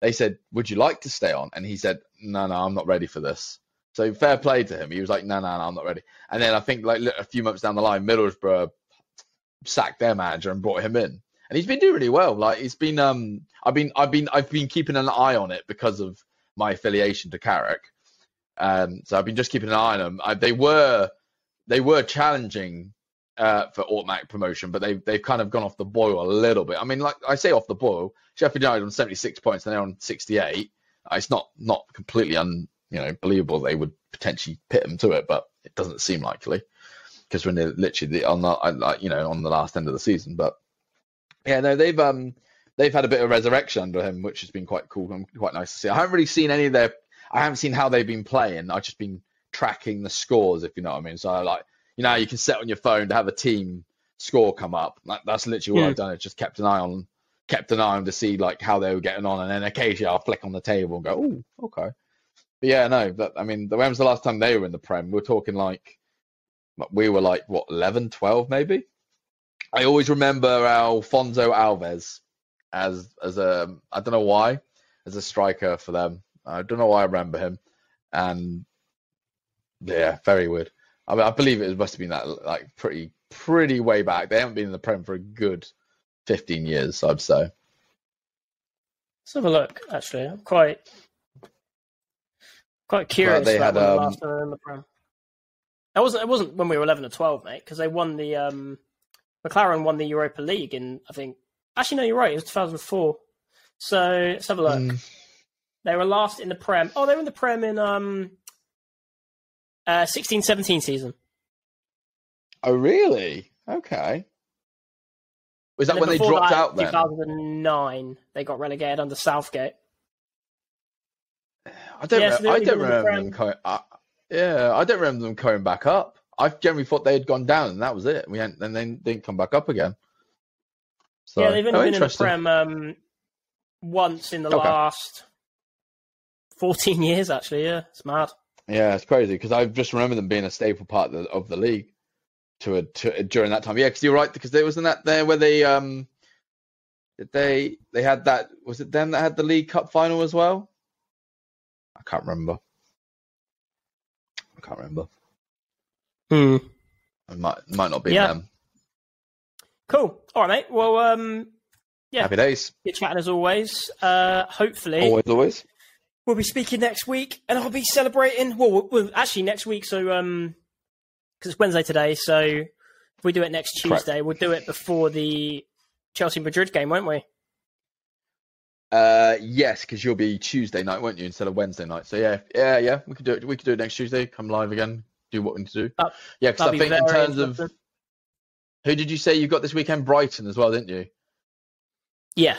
S2: they said, "Would you like to stay on?" And he said, "No, no, I'm not ready for this." So fair play to him. He was like, "No, no, no, I'm not ready." And then I think like a few months down the line, Middlesbrough sacked their manager and brought him in, and he's been doing really well. Like he's been, um, I've been, I've been, I've been keeping an eye on it because of my affiliation to Carrick. Um, so I've been just keeping an eye on them. I, they were, they were challenging uh, for automatic promotion, but they've they've kind of gone off the boil a little bit. I mean, like I say, off the boil. Sheffield United on 76 points, and they're on 68. Uh, it's not not completely un you know believable they would potentially pit them to it, but it doesn't seem likely because when they're literally on the like you know on the last end of the season. But yeah, no, they've um they've had a bit of resurrection under him, which has been quite cool and quite nice to see. I haven't really seen any of their. I haven't seen how they've been playing. I've just been tracking the scores, if you know what I mean. So I like, you know, you can set on your phone to have a team score come up. That, that's literally what
S1: Hmm.
S2: I've done. It's just kept an eye on, kept an eye on to see like how they were getting on, and then occasionally I'll flick on the table and go, oh, okay. But yeah, no, that I mean, when was the last time they were in the Prem? We're talking like, we were like what 11, 12 maybe. I always remember Alfonso Alves as as a I don't know why as a striker for them. I don't know why I remember him, and yeah, very weird. I mean, I believe it must have been that like pretty pretty way back. They haven't been in the Prem for a good fifteen years, I'd say.
S1: Let's have a look. Actually, I'm quite quite curious
S2: they
S1: about
S2: had,
S1: the
S2: um,
S1: last time in the Prem. It wasn't. It wasn't when we were eleven or twelve, mate, because they won the um, McClaren won the Europa League in I think. Actually, no, you're right. It was 2004. So let's have a look.
S2: Mm,
S1: They were last in the Prem. Oh, they were in the Prem in um, uh, 16-17 season.
S2: Oh, really? Okay. Was that when they dropped
S1: that,
S2: out then?
S1: 2009, they got relegated under Southgate.
S2: I don't.
S1: Yeah,
S2: re-
S1: so
S2: I don't
S1: been in the
S2: remember them. Uh, yeah, I don't remember them coming back up. I generally thought they had gone down and that was it. We hadn't, and then didn't come back up again. So,
S1: yeah, they've only
S2: oh,
S1: been in the. Prem um, once in the
S2: Okay.
S1: last 14 years, actually. Yeah, it's mad.
S2: Yeah, it's crazy because I just remember them being a staple part of the, of the league to, a, to during that time. Yeah, because you're right because there wasn't that there where they um did they they had that was it them that had the League Cup final as well? I can't remember. Can't remember.
S1: Hmm.
S2: It might it might not be
S1: Yeah.
S2: them.
S1: Cool. All right, mate. Well, um, Yeah.
S2: Happy days.
S1: good chatting as always. Uh, hopefully,
S2: Always, always.
S1: we'll be speaking next week, and I'll be celebrating. Well, we'll, we'll actually next week. So, um, because it's Wednesday today, so if we do it next. Tuesday, we'll do it before the Chelsea Madrid game, won't we?
S2: Uh, yes, because you'll be Tuesday night, won't you, instead of Wednesday night? So yeah, yeah, yeah. We could do it. We could do it next Tuesday. Come live again. Do what we need to do.
S1: That-
S2: yeah, because I think in terms of who did you say you got this weekend? Brighton as well, didn't you?
S1: yeah,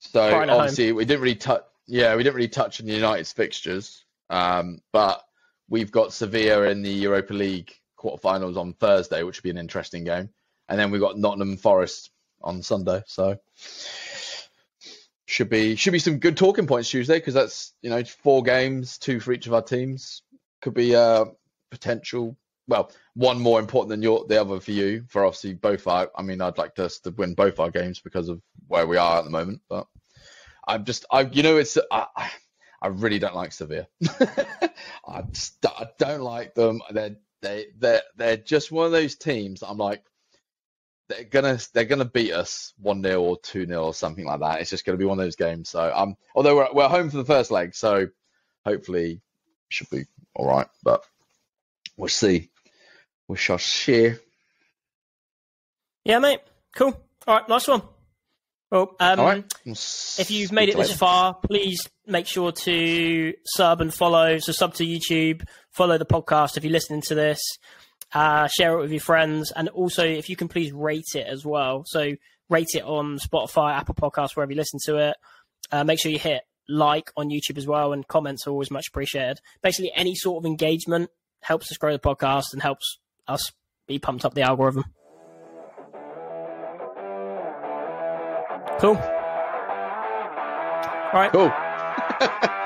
S2: So
S1: Brighton
S2: obviously we didn't really touch. Yeah, we didn't really touch on the United's fixtures. Um, but we've got Sevilla in the Europa League quarterfinals on Thursday, which will be an interesting game, and then we've got Nottingham Forest on Sunday. So should be should be some good talking points Tuesday because that's you know four games, two for each of our teams. Could be uh potential. Well, one more important than your the other for you. For obviously both our. I mean, I'd like us to win both our games because of where we are at the moment. But I'm just, I you know, it's I, I- really don't like Sevilla. (laughs) I just I don't like them. They're they they they're just one of those teams. I'm like. They're gonna they're gonna beat us one 0 or two 0 or something like that. It's just gonna be one of those games. So um, although we're we're home for the first leg, so hopefully should be all right. But we'll see. We shall see.
S1: yeah, mate. Cool. All right, nice one. Well, um,
S2: right.
S1: if you've made it this far, please make sure to sub and follow. So sub to YouTube, follow the podcast if you're listening to this, uh, share it with your friends, and also if you can please rate it as well. So rate it on Spotify, Apple Podcasts, wherever you listen to it. Uh, make sure you hit like on YouTube as well, and comments are always much appreciated. Basically, any sort of engagement helps us grow the podcast and helps us be pumped up the algorithm. Cool. All right.
S2: Cool. (laughs)